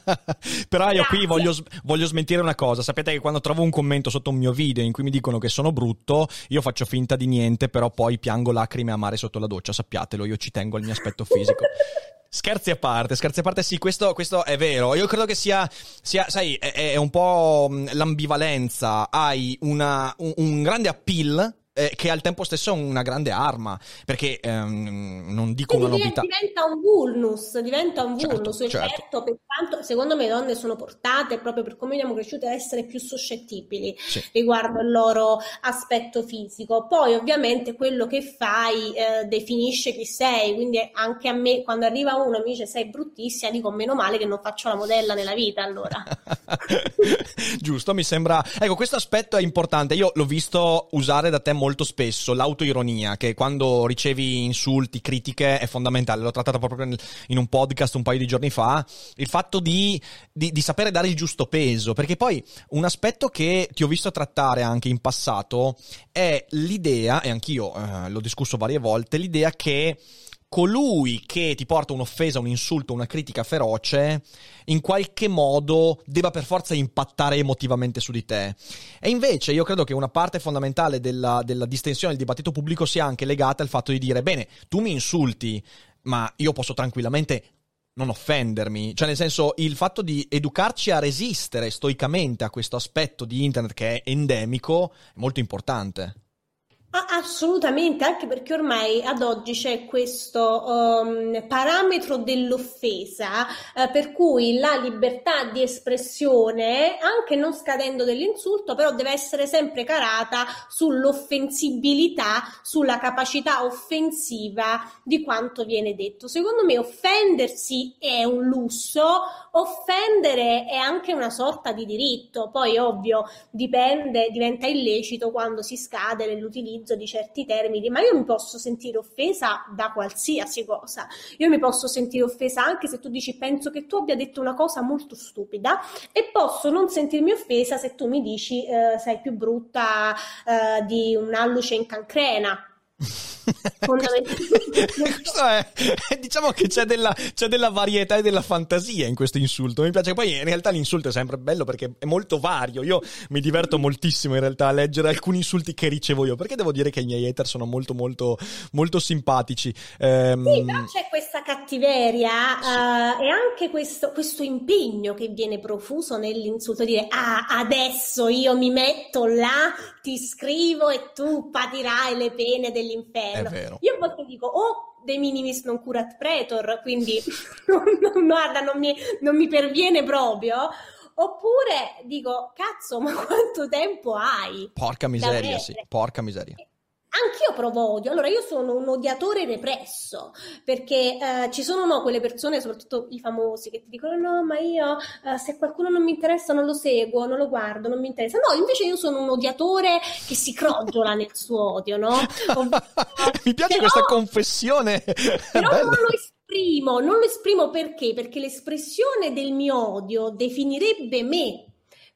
Però io qui voglio, voglio smentire una cosa. Sapete che quando trovo un commento sotto un mio video in cui mi dicono che sono brutto, io faccio finta di niente, però poi piango lacrime amare sotto la doccia. Sappiatelo, io ci tengo al mio aspetto fisico. Scherzi a parte, scherzi a parte, sì, questo, questo è vero. Io credo che sia, sia sai, è, è un po' l'ambivalenza. Hai una, un, un grande appeal. Eh, che al tempo stesso è una grande arma, perché ehm, non dico una Quindi novità. diventa un vulnus, diventa un Certo, vulnus, certo. certo, per quanto secondo me le donne sono portate proprio per come siamo cresciute ad essere più suscettibili Sì. riguardo il loro aspetto fisico. Poi ovviamente quello che fai eh, definisce chi sei, quindi anche a me quando arriva uno e mi dice sei bruttissima, dico meno male che non faccio la modella nella vita allora. Giusto, mi sembra. Ecco, questo aspetto è importante. Io l'ho visto usare da te molto spesso, l'autoironia, che quando ricevi insulti, critiche è fondamentale. L'ho trattata proprio in un podcast un paio di giorni fa. Il fatto di, di- di sapere dare il giusto peso, perché poi un aspetto che ti ho visto trattare anche in passato è l'idea, e anch'io eh, l'ho discusso varie volte, l'idea che colui che ti porta un'offesa, un insulto, una critica feroce, in qualche modo debba per forza impattare emotivamente su di te. E invece io credo che una parte fondamentale della, della distensione del dibattito pubblico sia anche legata al fatto di dire, bene, tu mi insulti, ma io posso tranquillamente non offendermi, cioè nel senso il fatto di educarci a resistere stoicamente a questo aspetto di internet che è endemico è molto importante. Ah, assolutamente, anche perché ormai ad oggi c'è questo um, parametro dell'offesa, eh, per cui la libertà di espressione, anche non scadendo dell'insulto, però deve essere sempre carata sull'offensibilità, sulla capacità offensiva di quanto viene detto. Secondo me offendersi è un lusso, offendere è anche una sorta di diritto, poi ovvio dipende, diventa illecito quando si scade nell'utilizzo di certi termini, ma io mi posso sentire offesa da qualsiasi cosa. Io mi posso sentire offesa anche se tu dici penso che tu abbia detto una cosa molto stupida e posso non sentirmi offesa se tu mi dici eh, sei più brutta eh, di un'alluce in cancrena. È, diciamo che c'è della, c'è della varietà e della fantasia in questo insulto. Mi piace. Poi in realtà l'insulto è sempre bello perché è molto vario. Io mi diverto moltissimo in realtà a leggere alcuni insulti che ricevo io. Perché devo dire che i miei hater sono molto, molto, molto simpatici. Ehm, Sì, però c'è questa cattiveria eh, e anche questo, questo impegno che viene profuso nell'insulto, dire ah, adesso io mi metto là, ti scrivo e tu patirai le pene dell'inferno. Io a volte dico, oh, de minimis non curat pretor, quindi non, guarda, non mi, non mi perviene proprio. Oppure dico, cazzo, ma quanto tempo hai? porca miseria, sì. Porca miseria. Anch'io provo odio. Allora, io sono un odiatore represso perché eh, ci sono no, quelle persone, soprattutto i famosi, che ti dicono: No, ma io eh, se qualcuno non mi interessa non lo seguo, non lo guardo, non mi interessa. No, invece io sono un odiatore che si crogiola nel suo odio, no? mi piace però, questa confessione. Però non lo esprimo, non lo esprimo perché? Perché l'espressione del mio odio definirebbe me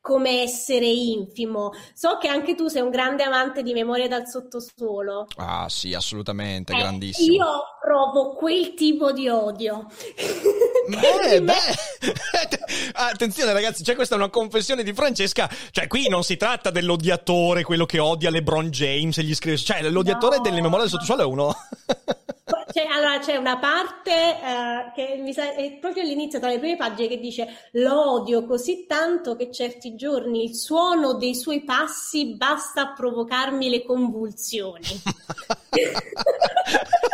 come essere infimo. So che anche tu sei un grande amante di Memoria dal sottosuolo. Ah, sì, assolutamente, eh, grandissimo. Io provo quel tipo di odio. Eh, beh, attenzione ragazzi, c'è questa una confessione di Francesca, cioè qui non si tratta dell'odiatore, quello che odia LeBron James e gli scrive, cioè l'odiatore no. delle memorie del sottosuolo è uno c'è, allora, c'è una parte uh, che mi sa, è proprio all'inizio, tra le prime pagine, che dice: L'odio così tanto che certi giorni il suono dei suoi passi basta a provocarmi le convulsioni.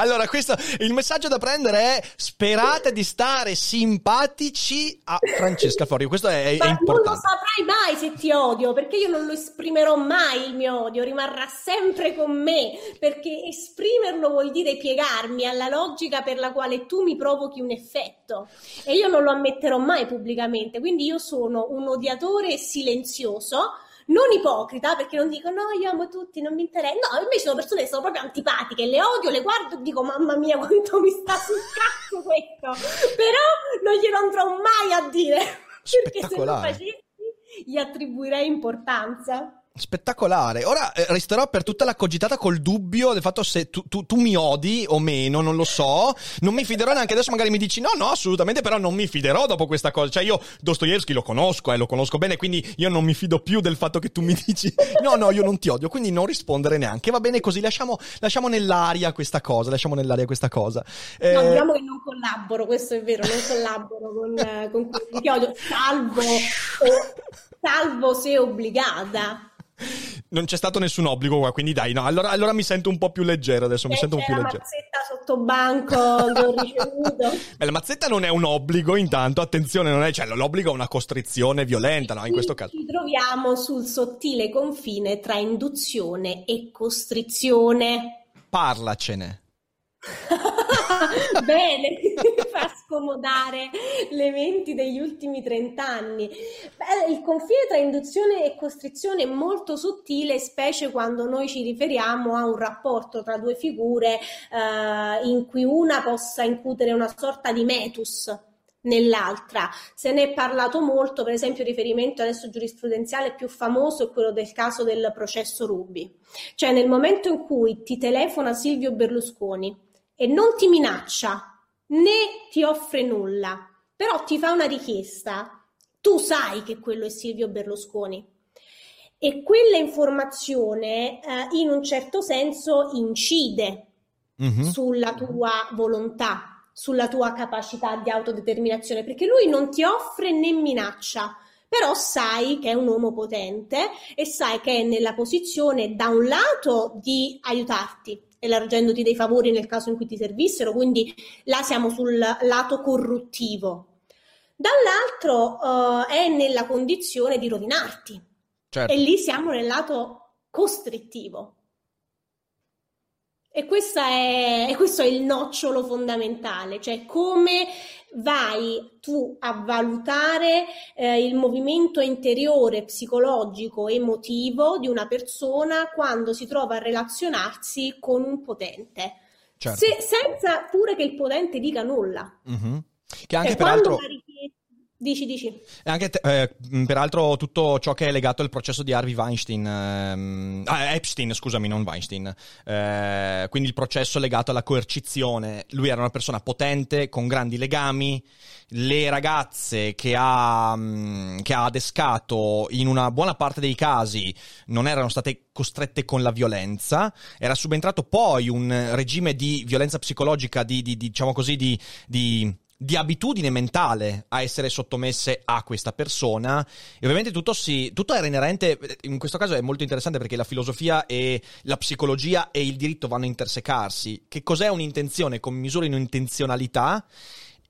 Allora, questo, il messaggio da prendere è sperate di stare simpatici a Francesca Florio. Questo è, è importante. non lo saprai mai se ti odio, perché io non lo esprimerò mai il mio odio, rimarrà sempre con me, perché esprimerlo vuol dire piegarmi alla logica per la quale tu mi provochi un effetto. E io non lo ammetterò mai pubblicamente, quindi io sono un odiatore silenzioso non ipocrita perché non dico no io amo tutti non mi interessa no invece sono persone che sono proprio antipatiche le odio le guardo e dico mamma mia quanto mi sta sul cazzo questo però non glielo andrò mai a dire perché se lo facessi gli attribuirei importanza Spettacolare. Ora eh, resterò per tutta la cogitata col dubbio del fatto se tu, tu, tu, mi odi o meno, non lo so. Non mi fiderò neanche adesso, magari mi dici no, no, assolutamente, però non mi fiderò dopo questa cosa. Cioè io Dostoevsky lo conosco, eh, lo conosco bene, quindi io non mi fido più del fatto che tu mi dici no, no, io non ti odio, quindi non rispondere neanche. Va bene così, lasciamo, lasciamo nell'aria questa cosa, lasciamo nell'aria questa cosa. Eh... No, diciamo che non collaboro, questo è vero, non collaboro con, con quelli che odio, salvo, salvo se obbligata. Non c'è stato nessun obbligo qua, quindi dai, no. Allora, allora mi sento un po' più leggero adesso. mi sento un po' più leggero. La mazzetta sotto banco. Beh, la mazzetta non è un obbligo, intanto, attenzione, non è, cioè, l'obbligo è una costrizione violenta, no? In questo caso. Ci troviamo sul sottile confine tra induzione e costrizione. Parlacene. Bene, fa scomodare le menti degli ultimi 30 anni. Beh, il confine tra induzione e costrizione è molto sottile, specie quando noi ci riferiamo a un rapporto tra due figure eh, in cui una possa incutere una sorta di metus nell'altra. Se ne è parlato molto, per esempio, il riferimento adesso giurisprudenziale più famoso è quello del caso del processo Rubi. Cioè, nel momento in cui ti telefona Silvio Berlusconi e non ti minaccia né ti offre nulla, però ti fa una richiesta, tu sai che quello è Silvio Berlusconi. E quella informazione eh, in un certo senso incide mm-hmm. sulla tua volontà, sulla tua capacità di autodeterminazione, perché lui non ti offre né minaccia, però sai che è un uomo potente e sai che è nella posizione da un lato di aiutarti, elargendoti dei favori nel caso in cui ti servissero, quindi là siamo sul lato corruttivo. Dall'altro uh, è nella condizione di rovinarti certo. e lì siamo nel lato costrittivo. E, è, e questo è il nocciolo fondamentale, cioè come vai tu a valutare eh, il movimento interiore, psicologico, emotivo di una persona quando si trova a relazionarsi con un potente, certo. Se, senza pure che il potente dica nulla. Mm-hmm. Che anche cioè, peraltro... Richiesta... Dici, dici. Anche, eh, peraltro, tutto ciò che è legato al processo di Harvey Weinstein, ehm, ah, Epstein, scusami, non Weinstein, eh, quindi il processo legato alla coercizione. Lui era una persona potente, con grandi legami. Le ragazze che ha, che ha adescato, in una buona parte dei casi, non erano state costrette con la violenza. Era subentrato poi un regime di violenza psicologica, di, di, di diciamo così, di, di di abitudine mentale a essere sottomesse a questa persona e ovviamente tutto, si, tutto era inerente, in questo caso è molto interessante perché la filosofia e la psicologia e il diritto vanno a intersecarsi. Che cos'è un'intenzione? Come misura in un'intenzionalità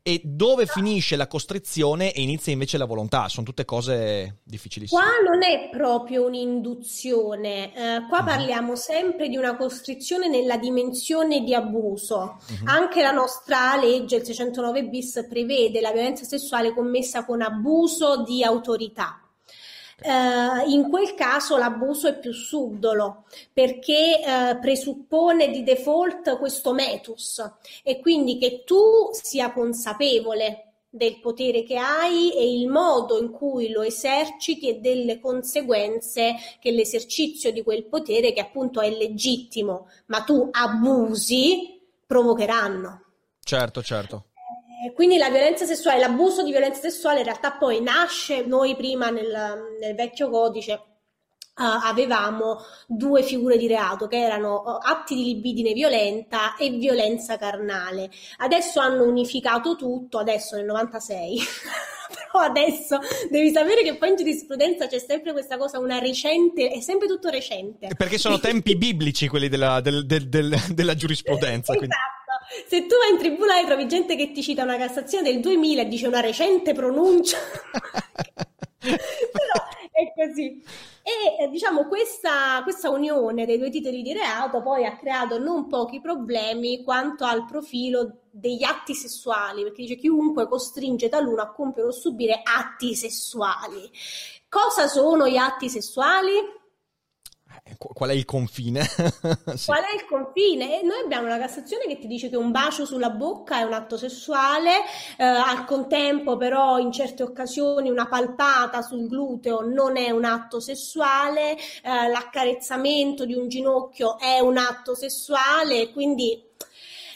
e dove finisce la costrizione e inizia invece la volontà. Sono tutte cose difficilissime. Qua non è proprio un'induzione, eh, qua uh-huh. parliamo sempre di una costrizione nella dimensione di abuso. Uh-huh. Anche la nostra legge, il 609 bis, prevede la violenza sessuale commessa con abuso di autorità. Uh, in quel caso l'abuso è più subdolo perché uh, presuppone di default questo metus e quindi che tu sia consapevole del potere che hai e il modo in cui lo eserciti e delle conseguenze che l'esercizio di quel potere, che appunto è legittimo, ma tu abusi, provocheranno. Certo, certo. Quindi la violenza sessuale, l'abuso di violenza sessuale in realtà poi nasce, noi prima nel, nel vecchio codice Uh, avevamo due figure di reato che erano uh, atti di libidine violenta e violenza carnale. Adesso hanno unificato tutto, adesso nel 96. Però adesso devi sapere che poi in giurisprudenza c'è sempre questa cosa, una recente, è sempre tutto recente. Perché sono tempi biblici quelli della, del, del, del, della giurisprudenza. esatto. Se tu vai in tribunale trovi gente che ti cita una Cassazione del 2000 e dice una recente pronuncia. Però è così. E diciamo questa, questa, unione dei due titoli di reato poi ha creato non pochi problemi quanto al profilo degli atti sessuali, perché dice chiunque costringe taluno a compiere o subire atti sessuali. Cosa sono gli atti sessuali? Qual è il confine? sì. Qual è il confine? Noi abbiamo una Cassazione che ti dice che un bacio sulla bocca è un atto sessuale, eh, al contempo però in certe occasioni una palpata sul gluteo non è un atto sessuale, eh, l'accarezzamento di un ginocchio è un atto sessuale, quindi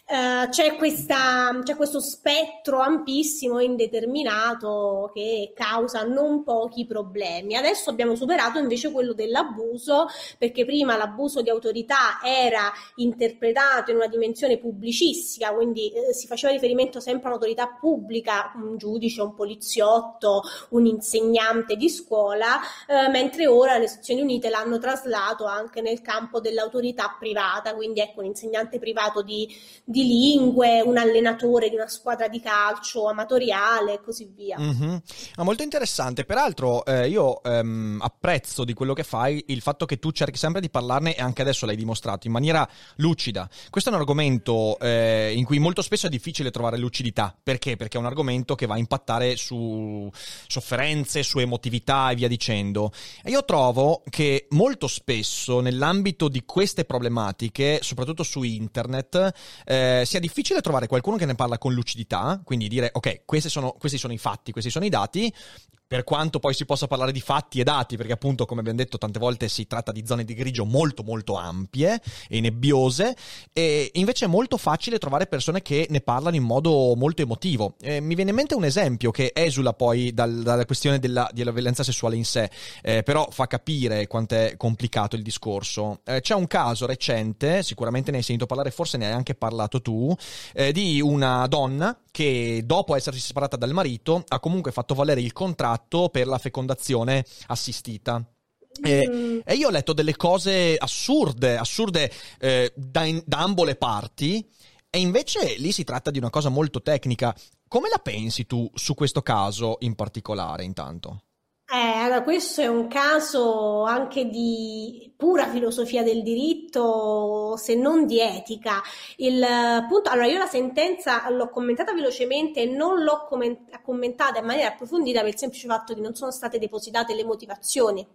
Uh, c'è, questa, c'è, questo spettro ampissimo e indeterminato che causa non pochi problemi. Adesso abbiamo superato invece quello dell'abuso, perché prima l'abuso di autorità era interpretato in una dimensione pubblicistica, quindi eh, si faceva riferimento sempre a un'autorità pubblica, un giudice, un poliziotto, un insegnante di scuola, eh, mentre ora le sezioni unite l'hanno traslato anche nel campo dell'autorità privata, quindi ecco un insegnante privato di lingue, un allenatore di una squadra di calcio amatoriale e così via. Mm-hmm. Ma molto interessante. Peraltro, eh, io ehm, apprezzo di quello che fai il fatto che tu cerchi sempre di parlarne e anche adesso l'hai dimostrato in maniera lucida. Questo è un argomento eh, in cui molto spesso è difficile trovare lucidità. Perché? Perché è un argomento che va a impattare su sofferenze, su emotività e via dicendo. E io trovo che molto spesso nell'ambito di queste problematiche, soprattutto su internet, eh, eh, sia difficile trovare qualcuno che ne parla con lucidità, quindi dire ok, sono, questi sono i fatti, questi sono i dati, per quanto poi si possa parlare di fatti e dati, perché appunto, come abbiamo detto tante volte, si tratta di zone di grigio molto molto ampie e nebbiose, e invece è molto facile trovare persone che ne parlano in modo molto emotivo. Eh, mi viene in mente un esempio che esula poi dal, dalla questione della, della, violenza sessuale in sé, eh, però fa capire quanto è complicato il discorso. Eh, c'è un caso recente, sicuramente ne hai sentito parlare, forse ne hai anche parlato tu, eh, di una donna che dopo essersi separata dal marito ha comunque fatto valere il contratto fatto per la fecondazione assistita. E, mm. e, io ho letto delle cose assurde, assurde eh, da, in, da ambo le parti, e invece lì si tratta di una cosa molto tecnica. Come la pensi tu su questo caso in particolare, intanto? Eh, allora, questo è un caso anche di pura filosofia del diritto, se non di etica. Il punto, allora, io la sentenza l'ho commentata velocemente e non l'ho comment- commentata in maniera approfondita per il semplice fatto che non sono state depositate le motivazioni,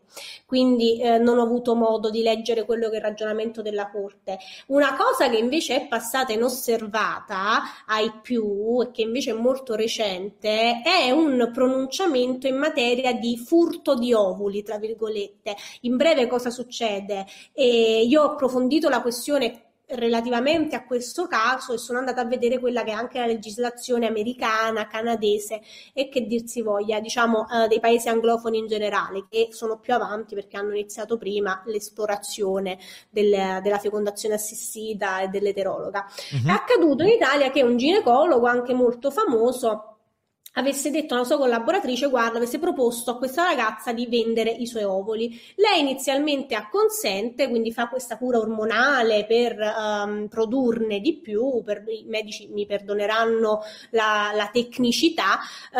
quindi eh, non ho avuto modo di leggere quello che è il ragionamento della Corte. Una cosa che invece è passata inosservata ai più e che invece è molto recente è un pronunciamento in materia di furto di ovuli, tra virgolette. In breve cosa succede? E io ho approfondito la questione relativamente a questo caso e sono andata a vedere quella che è anche la legislazione americana, canadese e che dir si voglia, diciamo, eh, dei paesi anglofoni in generale, che sono più avanti perché hanno iniziato prima l'esplorazione del, della fecondazione assistita e dell'eterologa. Uh-huh. È accaduto in Italia che un ginecologo, anche molto famoso, avesse detto alla sua collaboratrice, guarda, avesse proposto a questa ragazza di vendere i suoi ovuli. Lei inizialmente acconsente, quindi fa questa cura ormonale per um, produrne di più, per, i medici mi perdoneranno la, la tecnicità, uh,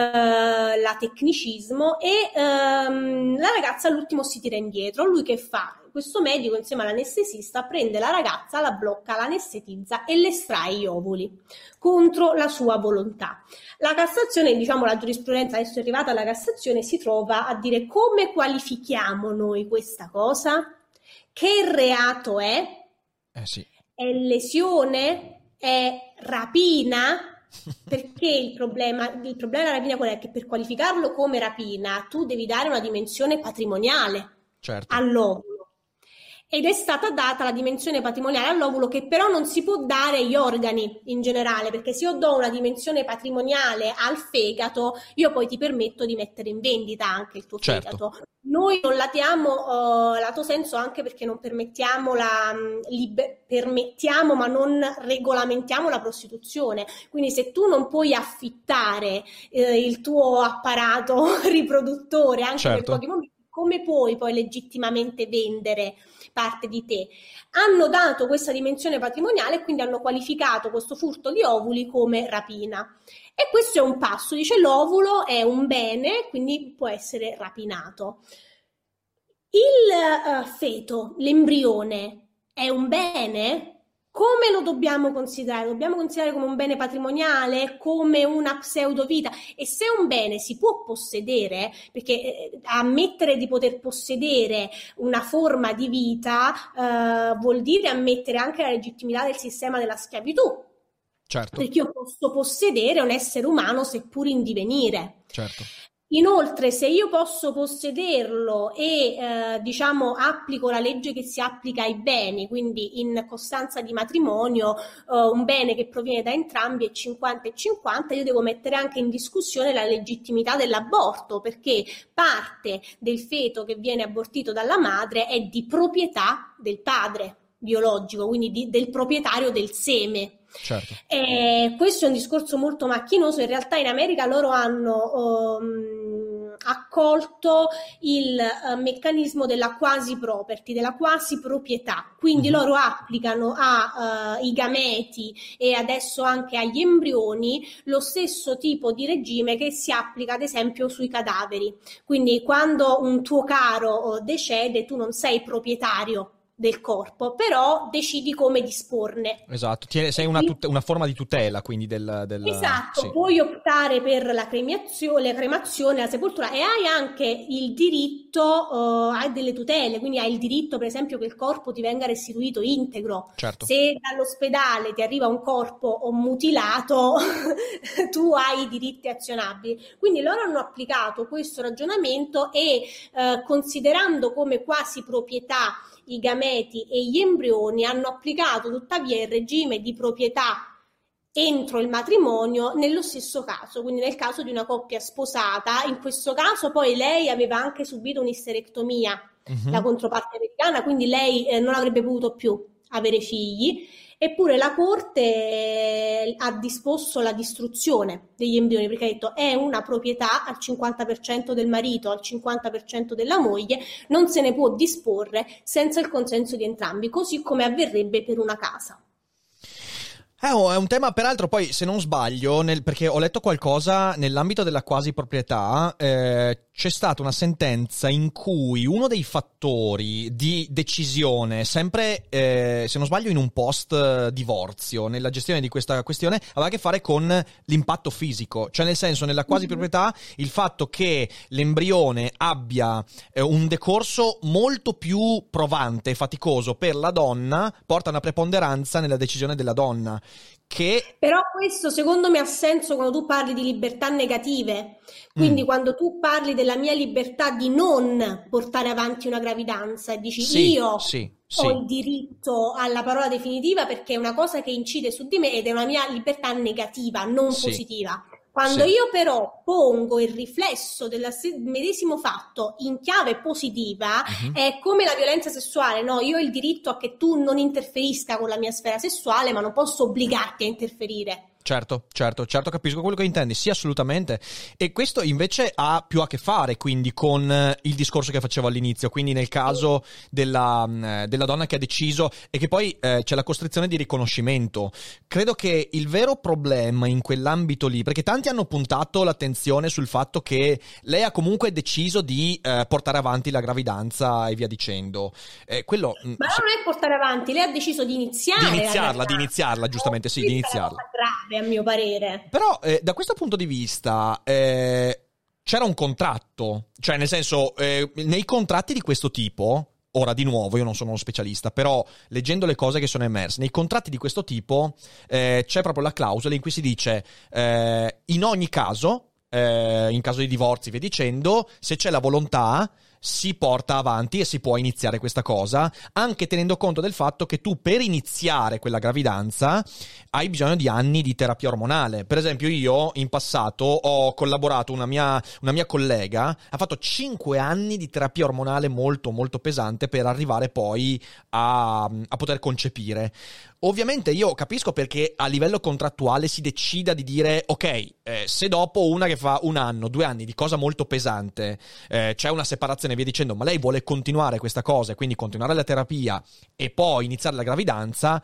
la tecnicismo e um, la ragazza all'ultimo si tira indietro. Lui che fa? Questo medico insieme all'anestesista prende la ragazza, la blocca, l'anestetizza e le estrae gli ovuli contro la sua volontà. La Cassazione, diciamo la giurisprudenza adesso è arrivata alla Cassazione, si trova a dire come qualifichiamo noi questa cosa? Che reato è? Eh sì. È lesione? È rapina? Perché il problema, il problema della rapina qual è? Che per qualificarlo come rapina tu devi dare una dimensione patrimoniale certo. all'ovulo ed è stata data la dimensione patrimoniale all'ovulo che però non si può dare agli organi in generale, perché se io do una dimensione patrimoniale al fegato, io poi ti permetto di mettere in vendita anche il tuo certo. fegato. Noi non latiamo uh, lato senso anche perché non permettiamo, la, mm, liber- permettiamo ma non regolamentiamo la prostituzione. Quindi se tu non puoi affittare eh, il tuo apparato riproduttore anche certo. per pochi momenti, come puoi poi legittimamente vendere parte di te. Hanno dato questa dimensione patrimoniale e quindi hanno qualificato questo furto di ovuli come rapina. E questo è un passo, dice l'ovulo è un bene, quindi può essere rapinato. Il uh, feto, l'embrione, è un bene? Come lo dobbiamo considerare? Dobbiamo considerare come un bene patrimoniale, come una pseudovita? E se un bene si può possedere, perché eh, ammettere di poter possedere una forma di vita eh, vuol dire ammettere anche la legittimità del sistema della schiavitù. Certo. Perché io posso possedere un essere umano seppur in divenire. Certo. Inoltre, se io posso possederlo e eh, diciamo applico la legge che si applica ai beni, quindi in costanza di matrimonio, eh, un bene che proviene da entrambi è 50 e 50, io devo mettere anche in discussione la legittimità dell'aborto, perché parte del feto che viene abortito dalla madre è di proprietà del padre biologico, quindi di, del proprietario del seme. Certo. E questo è un discorso molto macchinoso. In realtà in America loro hanno um, accolto il uh, meccanismo della quasi property, della quasi proprietà. Quindi mm-hmm. loro applicano ai uh, gameti e adesso anche agli embrioni lo stesso tipo di regime che si applica ad esempio sui cadaveri. Quindi quando un tuo caro decede, tu non sei proprietario del corpo, però decidi come disporne. Esatto, sei una, tut- una forma di tutela quindi del... del esatto, sì. puoi optare per la cremazione, la cremazione, la sepoltura e hai anche il diritto, uh, hai delle tutele, quindi hai il diritto per esempio che il corpo ti venga restituito integro. Certo. Se dall'ospedale ti arriva un corpo mutilato, tu hai i diritti azionabili. Quindi loro hanno applicato questo ragionamento e uh, considerando come quasi proprietà i gameti e gli embrioni hanno applicato tuttavia il regime di proprietà entro il matrimonio nello stesso caso, quindi nel caso di una coppia sposata, in questo caso poi lei aveva anche subito un'isterectomia, uh-huh. la controparte americana, quindi lei eh, non avrebbe potuto più avere figli Eppure la Corte eh, ha disposto la distruzione degli embrioni perché ha detto è una proprietà al 50% del marito, al 50% della moglie, non se ne può disporre senza il consenso di entrambi, così come avverrebbe per una casa. Eh, oh, è un tema, peraltro, poi se non sbaglio, nel, perché ho letto qualcosa nell'ambito della quasi proprietà, eh, c'è stata una sentenza in cui uno dei fattori di decisione, sempre eh, se non sbaglio in un post eh, divorzio, nella gestione di questa questione, aveva a che fare con l'impatto fisico, cioè nel senso nella quasi mm-hmm. proprietà il fatto che l'embrione abbia eh, un decorso molto più provante e faticoso per la donna porta a una preponderanza nella decisione della donna che... Però questo secondo me ha senso quando tu parli di libertà negative, quindi mm. quando tu parli della mia libertà di non portare avanti una gravidanza e dici sì, io sì, ho sì. il diritto alla parola definitiva perché è una cosa che incide su di me ed è una mia libertà negativa, non positiva. Quando sì. io però pongo il riflesso del medesimo fatto in chiave positiva, uh-huh. è come la violenza sessuale, no? Io ho il diritto a che tu non interferisca con la mia sfera sessuale, ma non posso obbligarti a interferire. Certo, certo, certo, capisco quello che intendi, sì, assolutamente. E questo invece ha più a che fare quindi con eh, il discorso che facevo all'inizio, quindi nel caso della, mm, della donna che ha deciso e che poi eh, c'è la costrizione di riconoscimento. Credo che il vero problema in quell'ambito lì, perché tanti hanno puntato l'attenzione sul fatto che lei ha comunque deciso di eh, portare avanti la gravidanza e via dicendo. Eh, quello, mm, Ma non è portare avanti, lei ha deciso di iniziare. Di iniziarla, di iniziarla, giustamente, sì, di iniziarla. Grave a mio parere. Però eh, da questo punto di vista eh, c'era un contratto, cioè nel senso eh, nei contratti di questo tipo, ora di nuovo io non sono uno specialista, però leggendo le cose che sono emerse, nei contratti di questo tipo eh, c'è proprio la clausola in cui si dice eh, in ogni caso, eh, in caso di divorzi, via dicendo, se c'è la volontà si porta avanti e si può iniziare questa cosa, anche tenendo conto del fatto che tu per iniziare quella gravidanza hai bisogno di anni di terapia ormonale. Per esempio, io in passato ho collaborato, una mia, una mia collega ha fatto 5 anni di terapia ormonale molto molto pesante per arrivare poi a, a poter concepire. Ovviamente io capisco perché a livello contrattuale si decida di dire ok, eh, se dopo una che fa un anno, due anni di cosa molto pesante, eh, c'è una separazione e via dicendo, ma lei vuole continuare questa cosa e quindi continuare la terapia e poi iniziare la gravidanza,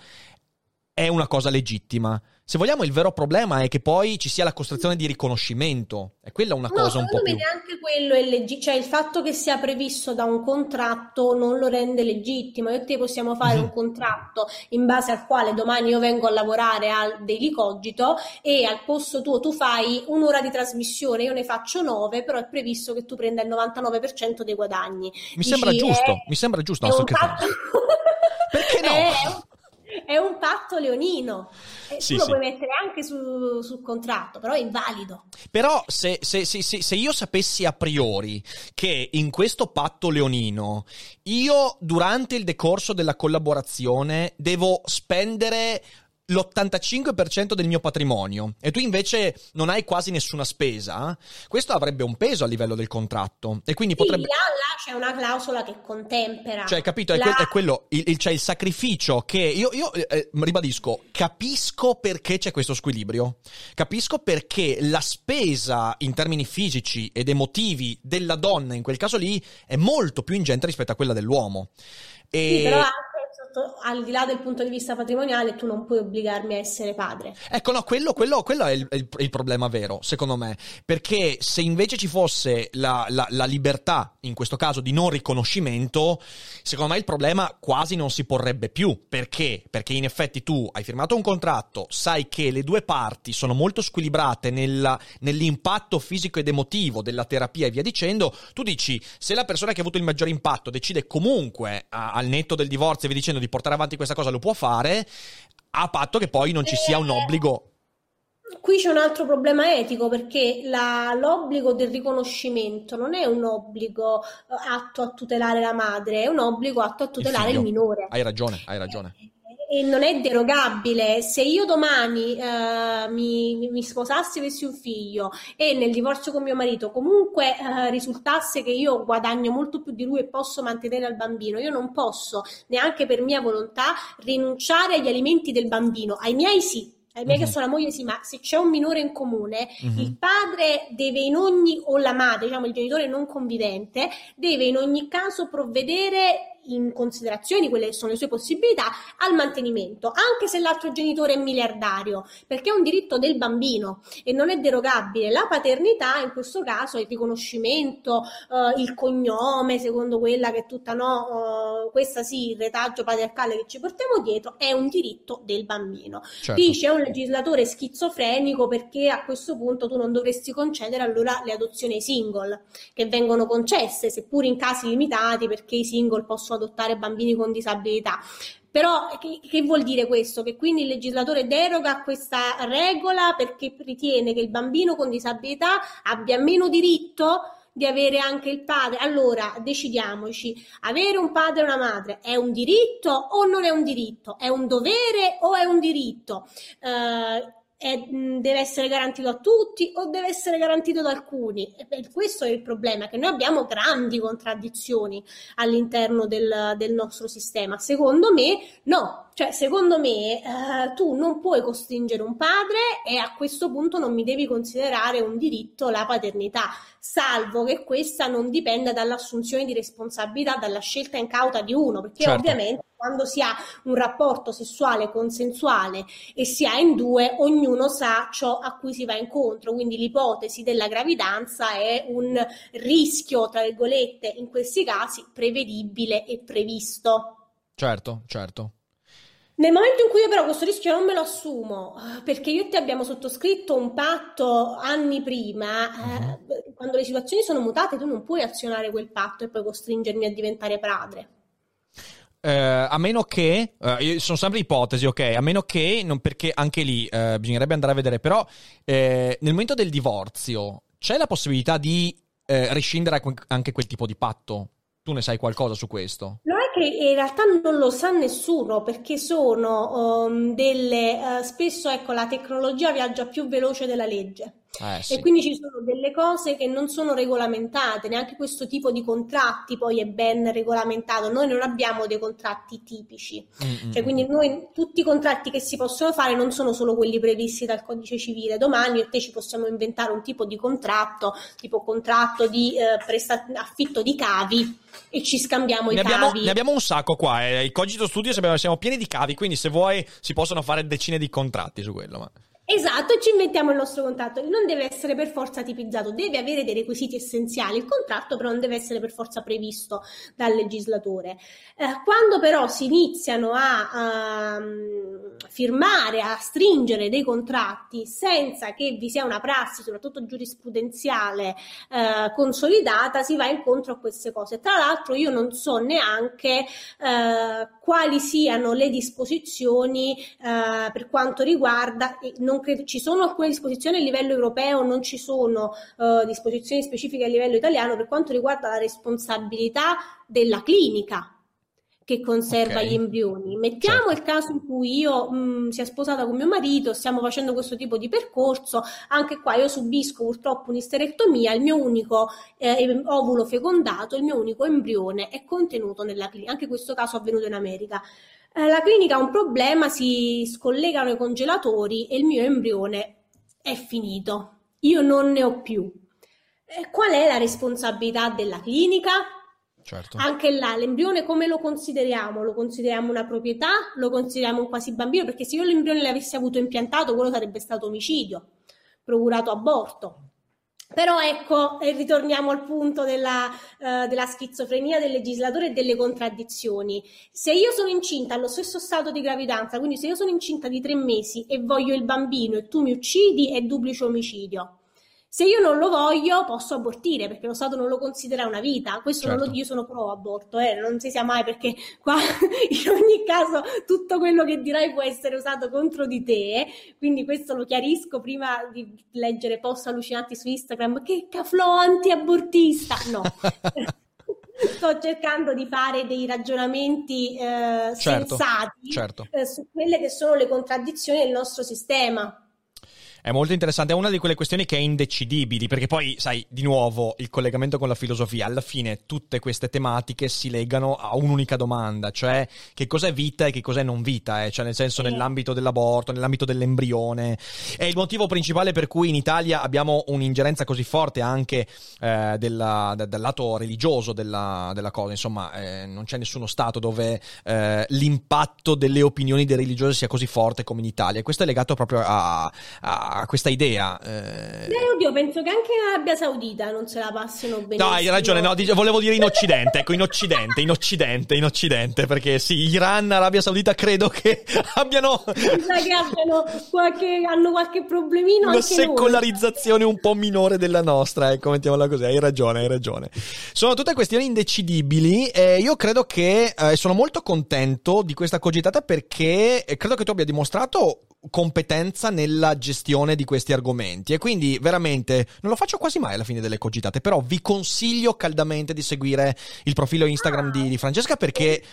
è una cosa legittima. Se vogliamo, il vero problema è che poi ci sia la costruzione di riconoscimento. E quella è una no, cosa un po' più. neanche quello è legittimo. Cioè, il fatto che sia previsto da un contratto non lo rende legittimo. Io e te possiamo fare mm-hmm. un contratto in base al quale domani io vengo a lavorare al Daily Cogito e al posto tuo tu fai un'ora di trasmissione, io ne faccio nove, però è previsto che tu prenda il 99% dei guadagni. Mi Dici, sembra giusto, è, mi sembra giusto. Fatto... Perché no? È è un patto leonino. Sì, tu lo sì. puoi mettere anche su, sul contratto, però è invalido. Però se, se, se, se, io sapessi a priori che in questo patto leonino io durante il decorso della collaborazione devo spendere l'85% del mio patrimonio e tu invece non hai quasi nessuna spesa, questo avrebbe un peso a livello del contratto e quindi sì, potrebbe... Là, là c'è una clausola che contempera. Cioè, capito? È, que- è quello, il, il, c'è il sacrificio che io, io eh, ribadisco, capisco perché c'è questo squilibrio, capisco perché la spesa in termini fisici ed emotivi della donna in quel caso lì è molto più ingente rispetto a quella dell'uomo. E... Sì, però al di là del punto di vista patrimoniale, tu non puoi obbligarmi a essere padre. Ecco, no, quello, quello, quello è il, il, il, problema vero, secondo me. Perché se invece ci fosse la, la, la, libertà, in questo caso, di non riconoscimento, secondo me il problema quasi non si porrebbe più. Perché? Perché in effetti tu hai firmato un contratto, sai che le due parti sono molto squilibrate nella, nell'impatto fisico ed emotivo della terapia e via dicendo, tu dici, se la persona che ha avuto il maggiore impatto decide comunque a, al netto del divorzio e via dicendo di portare avanti questa cosa lo può fare, a patto che poi non ci sia un obbligo Qui c'è un altro problema etico perché la, l'obbligo del riconoscimento non è un obbligo eh, atto a tutelare la madre, è un obbligo atto a tutelare il, il minore. Hai ragione, hai ragione. E non è derogabile. Se io domani eh, mi, mi, sposassi e avessi un figlio e nel divorzio con mio marito comunque eh, risultasse che io guadagno molto più di lui e posso mantenere il bambino, io non posso neanche per mia volontà rinunciare agli alimenti del bambino. Ai miei sì, ai miei che sono la moglie sì, ma se c'è un minore in comune, mm-hmm. il padre deve in ogni, o la madre, diciamo il genitore non convivente, deve in ogni caso provvedere in considerazione quelle che sono le sue possibilità al mantenimento, anche se l'altro genitore è miliardario, perché è un diritto del bambino e non è derogabile. La paternità, in questo caso, il riconoscimento, eh, il cognome, secondo quella che è tutta no, eh, questa sì, il retaggio patriarcale che ci portiamo dietro, è un diritto del bambino. Certo. Dice un legislatore schizofrenico perché a questo punto tu non dovresti concedere allora le adozioni ai single, che vengono concesse, seppur in casi limitati, perché i single possono adottare bambini con disabilità. Però che, che, vuol dire questo? Che quindi il legislatore deroga questa regola perché ritiene che il bambino con disabilità abbia meno diritto di avere anche il padre. Allora, decidiamoci, avere un padre e una madre è un diritto o non è un diritto? È un dovere o è un diritto? Eh, è, deve essere garantito a tutti o deve essere garantito ad alcuni? E questo è il problema, che noi abbiamo grandi contraddizioni all'interno del, del nostro sistema. Secondo me no, Cioè, secondo me, eh, tu non puoi costringere un padre e a questo punto non mi devi considerare un diritto la paternità, salvo che questa non dipenda dall'assunzione di responsabilità, dalla scelta incauta di uno, perché Certo. ovviamente quando si ha un rapporto sessuale consensuale e si ha in due, ognuno sa ciò a cui si va incontro, quindi l'ipotesi della gravidanza è un rischio, tra virgolette, in questi casi prevedibile e previsto. Certo, certo. Nel momento in cui io però questo rischio non me lo assumo, eh, perché io e te abbiamo sottoscritto un patto anni prima, eh, quando le situazioni sono mutate, tu non puoi azionare quel patto e poi costringermi a diventare padre. Eh, a meno che, io- sono sempre ipotesi, ok, a meno che, non, perché anche lì eh, bisognerebbe andare a vedere, però nel momento del divorzio c'è la possibilità di rescindere anche quel tipo di patto? Tu ne sai qualcosa su questo? È che in realtà non lo sa nessuno perché sono um, delle, eh, spesso ecco, la tecnologia viaggia più veloce della legge. Eh E sì. quindi ci sono delle cose che non sono regolamentate, neanche questo tipo di contratti poi è ben regolamentato. Noi non abbiamo dei contratti tipici. Mm, mm, Cioè, quindi noi tutti i contratti che si possono fare non sono solo quelli previsti dal codice civile. Domani e te ci possiamo inventare un tipo di contratto, tipo contratto di eh, presta- affitto di cavi e ci scambiamo Ne i abbiamo, cavi. ne abbiamo un sacco qua, eh. i Cogito abbiamo- siamo pieni di cavi, quindi se vuoi si possono fare decine di contratti su quello. Ma... Esatto, ci inventiamo il nostro contratto. Non deve essere per forza tipizzato, deve avere dei requisiti essenziali. Il contratto però non deve essere per forza previsto dal legislatore. Eh, quando però si iniziano a, ehm, firmare, a stringere dei contratti senza che vi sia una prassi, soprattutto giurisprudenziale, eh, consolidata, si va incontro a queste cose. Tra l'altro io non so neanche eh, quali siano le disposizioni eh, per quanto riguarda, e non credo, ci sono alcune disposizioni a livello europeo, non ci sono eh, disposizioni specifiche a livello italiano per quanto riguarda la responsabilità della clinica che conserva Ok. gli embrioni. Mettiamo Certo. il caso in cui io mh, sia sposata con mio marito, stiamo facendo questo tipo di percorso, anche qua io subisco purtroppo un'isterectomia, il mio unico eh, ovulo fecondato, il mio unico embrione è contenuto nella clinica, anche questo caso è avvenuto in America. Eh, la clinica ha un problema, si scollegano i congelatori e il mio embrione è finito. Io non ne ho più. Eh, qual è la responsabilità della clinica? Certo. Anche là, l'embrione come lo consideriamo? Lo consideriamo una proprietà? Lo consideriamo un quasi bambino? Perché se io l'embrione l'avessi avuto impiantato, quello sarebbe stato omicidio, procurato aborto. Però ecco, e ritorniamo al punto della, eh, della schizofrenia del legislatore e delle contraddizioni. Se io sono incinta allo stesso stato di gravidanza, quindi se io sono incinta di tre mesi e voglio il bambino e tu mi uccidi, è duplice omicidio. Se io non lo voglio, posso abortire perché lo Stato non lo considera una vita. Questo non lo Certo. dico, io sono pro aborto, eh, non si sa mai perché qua in ogni caso tutto quello che dirai può essere usato contro di te. Quindi questo lo chiarisco prima di leggere post allucinanti su Instagram. Che caflò anti-abortista! No. Sto cercando di fare dei ragionamenti eh, Certo, sensati certo. eh, su quelle che sono le contraddizioni del nostro sistema. È molto interessante, è una di quelle questioni che è indecidibili, perché poi, sai, di nuovo, il collegamento con la filosofia, alla fine tutte queste tematiche si legano a un'unica domanda, cioè che cos'è vita e che cos'è non vita, eh? cioè nel senso nell'ambito dell'aborto, nell'ambito dell'embrione. È il motivo principale per cui in Italia abbiamo un'ingerenza così forte anche eh, della- da- dal lato religioso della, della cosa, insomma, eh, non c'è nessuno stato dove eh, l'impatto delle opinioni dei religiosi sia così forte come in Italia. Questo è legato proprio a, a questa idea. eh. Eh, oddio, penso che anche in Arabia Saudita non se la passino benissimo. No, hai ragione, no, volevo dire in Occidente, ecco, in Occidente, in Occidente, in Occidente, perché sì, Iran, Arabia Saudita credo che abbiano che abbiano qualche, hanno qualche problemino una secolarizzazione un po' minore della nostra, ecco, mettiamola così, hai ragione, hai ragione. Sono tutte questioni indecidibili e io credo che eh, sono molto contento di questa cogitata perché eh, credo che tu abbia dimostrato competenza nella gestione di questi argomenti e quindi veramente non lo faccio quasi mai alla fine delle cogitate, però vi consiglio caldamente di seguire il profilo Instagram di, di Francesca perché,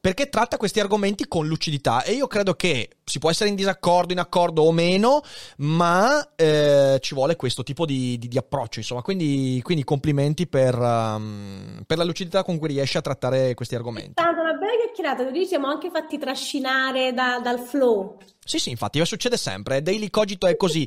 perché tratta questi argomenti con lucidità e io credo che si può essere in disaccordo, in accordo o meno, ma eh, ci vuole questo tipo di, di, di approccio, insomma, quindi, quindi complimenti per, um, per, la lucidità con cui riesce a trattare questi argomenti. È stata una bella chiacchierata, noi siamo anche fatti trascinare da, dal flow. Sì, sì, infatti, succede sempre. Daily Cogito è così.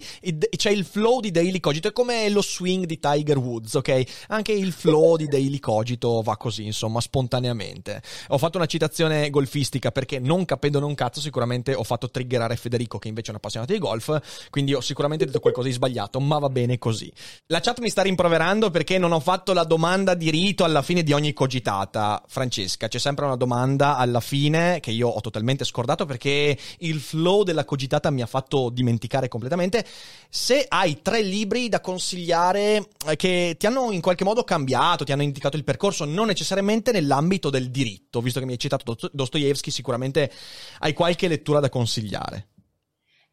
C'è il flow di Daily Cogito, è come lo swing di Tiger Woods, ok? Anche il flow di Daily Cogito va così, insomma, spontaneamente. Ho fatto una citazione golfistica perché, non capendo non cazzo, sicuramente ho fatto triggerare Federico, che invece è un appassionato di golf. Quindi ho sicuramente detto qualcosa di sbagliato, ma va bene così. La chat mi sta rimproverando perché non ho fatto la domanda di rito alla fine di ogni cogitata. Francesca, c'è sempre una domanda alla fine che io ho totalmente scordato perché il flow della cogitata mi ha fatto dimenticare completamente. Se hai tre libri da consigliare eh, che ti hanno in qualche modo cambiato, ti hanno indicato il percorso, non necessariamente nell'ambito del diritto, visto che mi hai citato Dostoevsky, sicuramente hai qualche lettura da consigliare.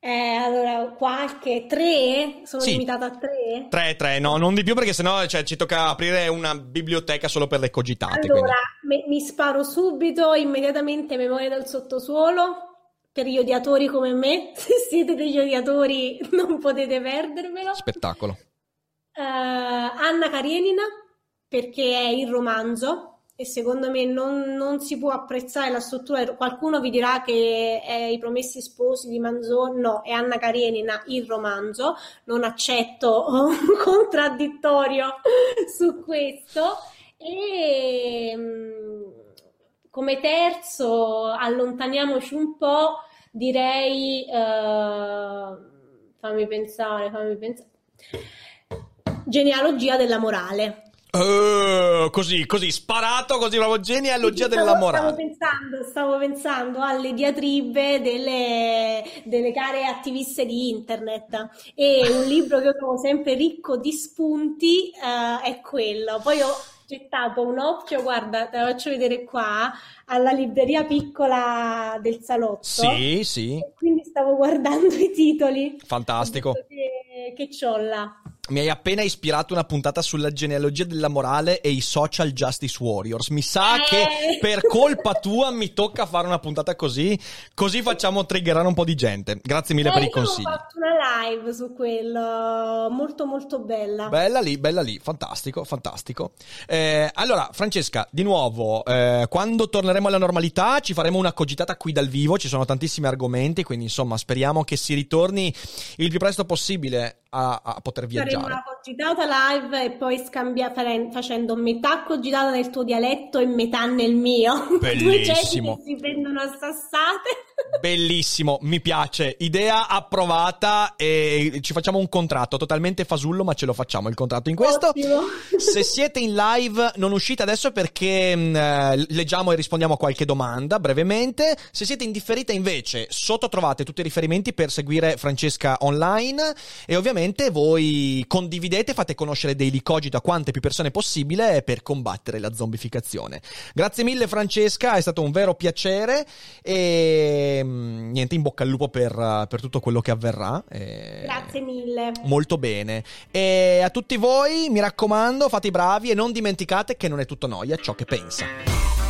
Eh, allora, qualche tre? Sono sì. limitata a tre? Tre, tre, no, non di più perché sennò cioè, ci tocca aprire una biblioteca solo per le cogitate. Allora, me, mi sparo subito, immediatamente Memoria del sottosuolo per gli odiatori come me, se siete degli odiatori non potete perdervelo. Spettacolo. Uh, Anna Karenina, perché è il romanzo e secondo me non, non, si può apprezzare la struttura. Qualcuno vi dirà che è I Promessi Sposi di Manzoni, no, è Anna Karenina il romanzo. Non accetto un contraddittorio su questo. E mm, come terzo, allontaniamoci un po', direi, uh, fammi pensare, fammi pensare, genealogia della morale. Uh, così, così, sparato, così proprio genealogia stavo, della morale. Stavo pensando, stavo pensando alle diatribe delle, delle care attiviste di internet e un libro che io trovo sempre ricco di spunti uh, è quello. Poi ho gettato un occhio, guarda, te la faccio vedere qua, alla libreria piccola del salotto. Sì, sì. quindi stavo guardando i titoli. Fantastico. Che, che c'ho là. Mi hai appena ispirato una puntata sulla genealogia della morale e i social justice warriors. Mi sa eh. che per colpa tua mi tocca fare una puntata così, così facciamo triggerare un po' di gente. Grazie mille eh, per i consigli. Ho fatto una live su quello, molto molto bella. Bella lì, bella lì, fantastico, fantastico. Eh, allora, Francesca, di nuovo, eh, quando torneremo alla normalità ci faremo una cogitata qui dal vivo, ci sono tantissimi argomenti, quindi insomma speriamo che si ritorni il più presto possibile a, a poter viaggiare. Faremo una cogitata live e poi scambia, facendo metà cogitata nel tuo dialetto e metà nel mio. Bellissimo. Si prendono a sassate. Bellissimo, mi piace. Idea approvata e ci facciamo un contratto totalmente fasullo, ma ce lo facciamo il contratto in questo. Ottimo. Se siete in live, non uscite adesso perché mm, leggiamo e rispondiamo a qualche domanda brevemente. Se siete in differita invece, sotto trovate tutti i riferimenti per seguire Francesca online e ovviamente voi condividete, fate conoscere Daily Cogito a quante più persone possibile per combattere la zombificazione. Grazie mille Francesca, è stato un vero piacere e Ehm, niente, in bocca al lupo per, per tutto quello che avverrà. E... Grazie mille. Molto bene. E a tutti voi, mi raccomando, fate i bravi e non dimenticate che non è tutto noia ciò che pensa.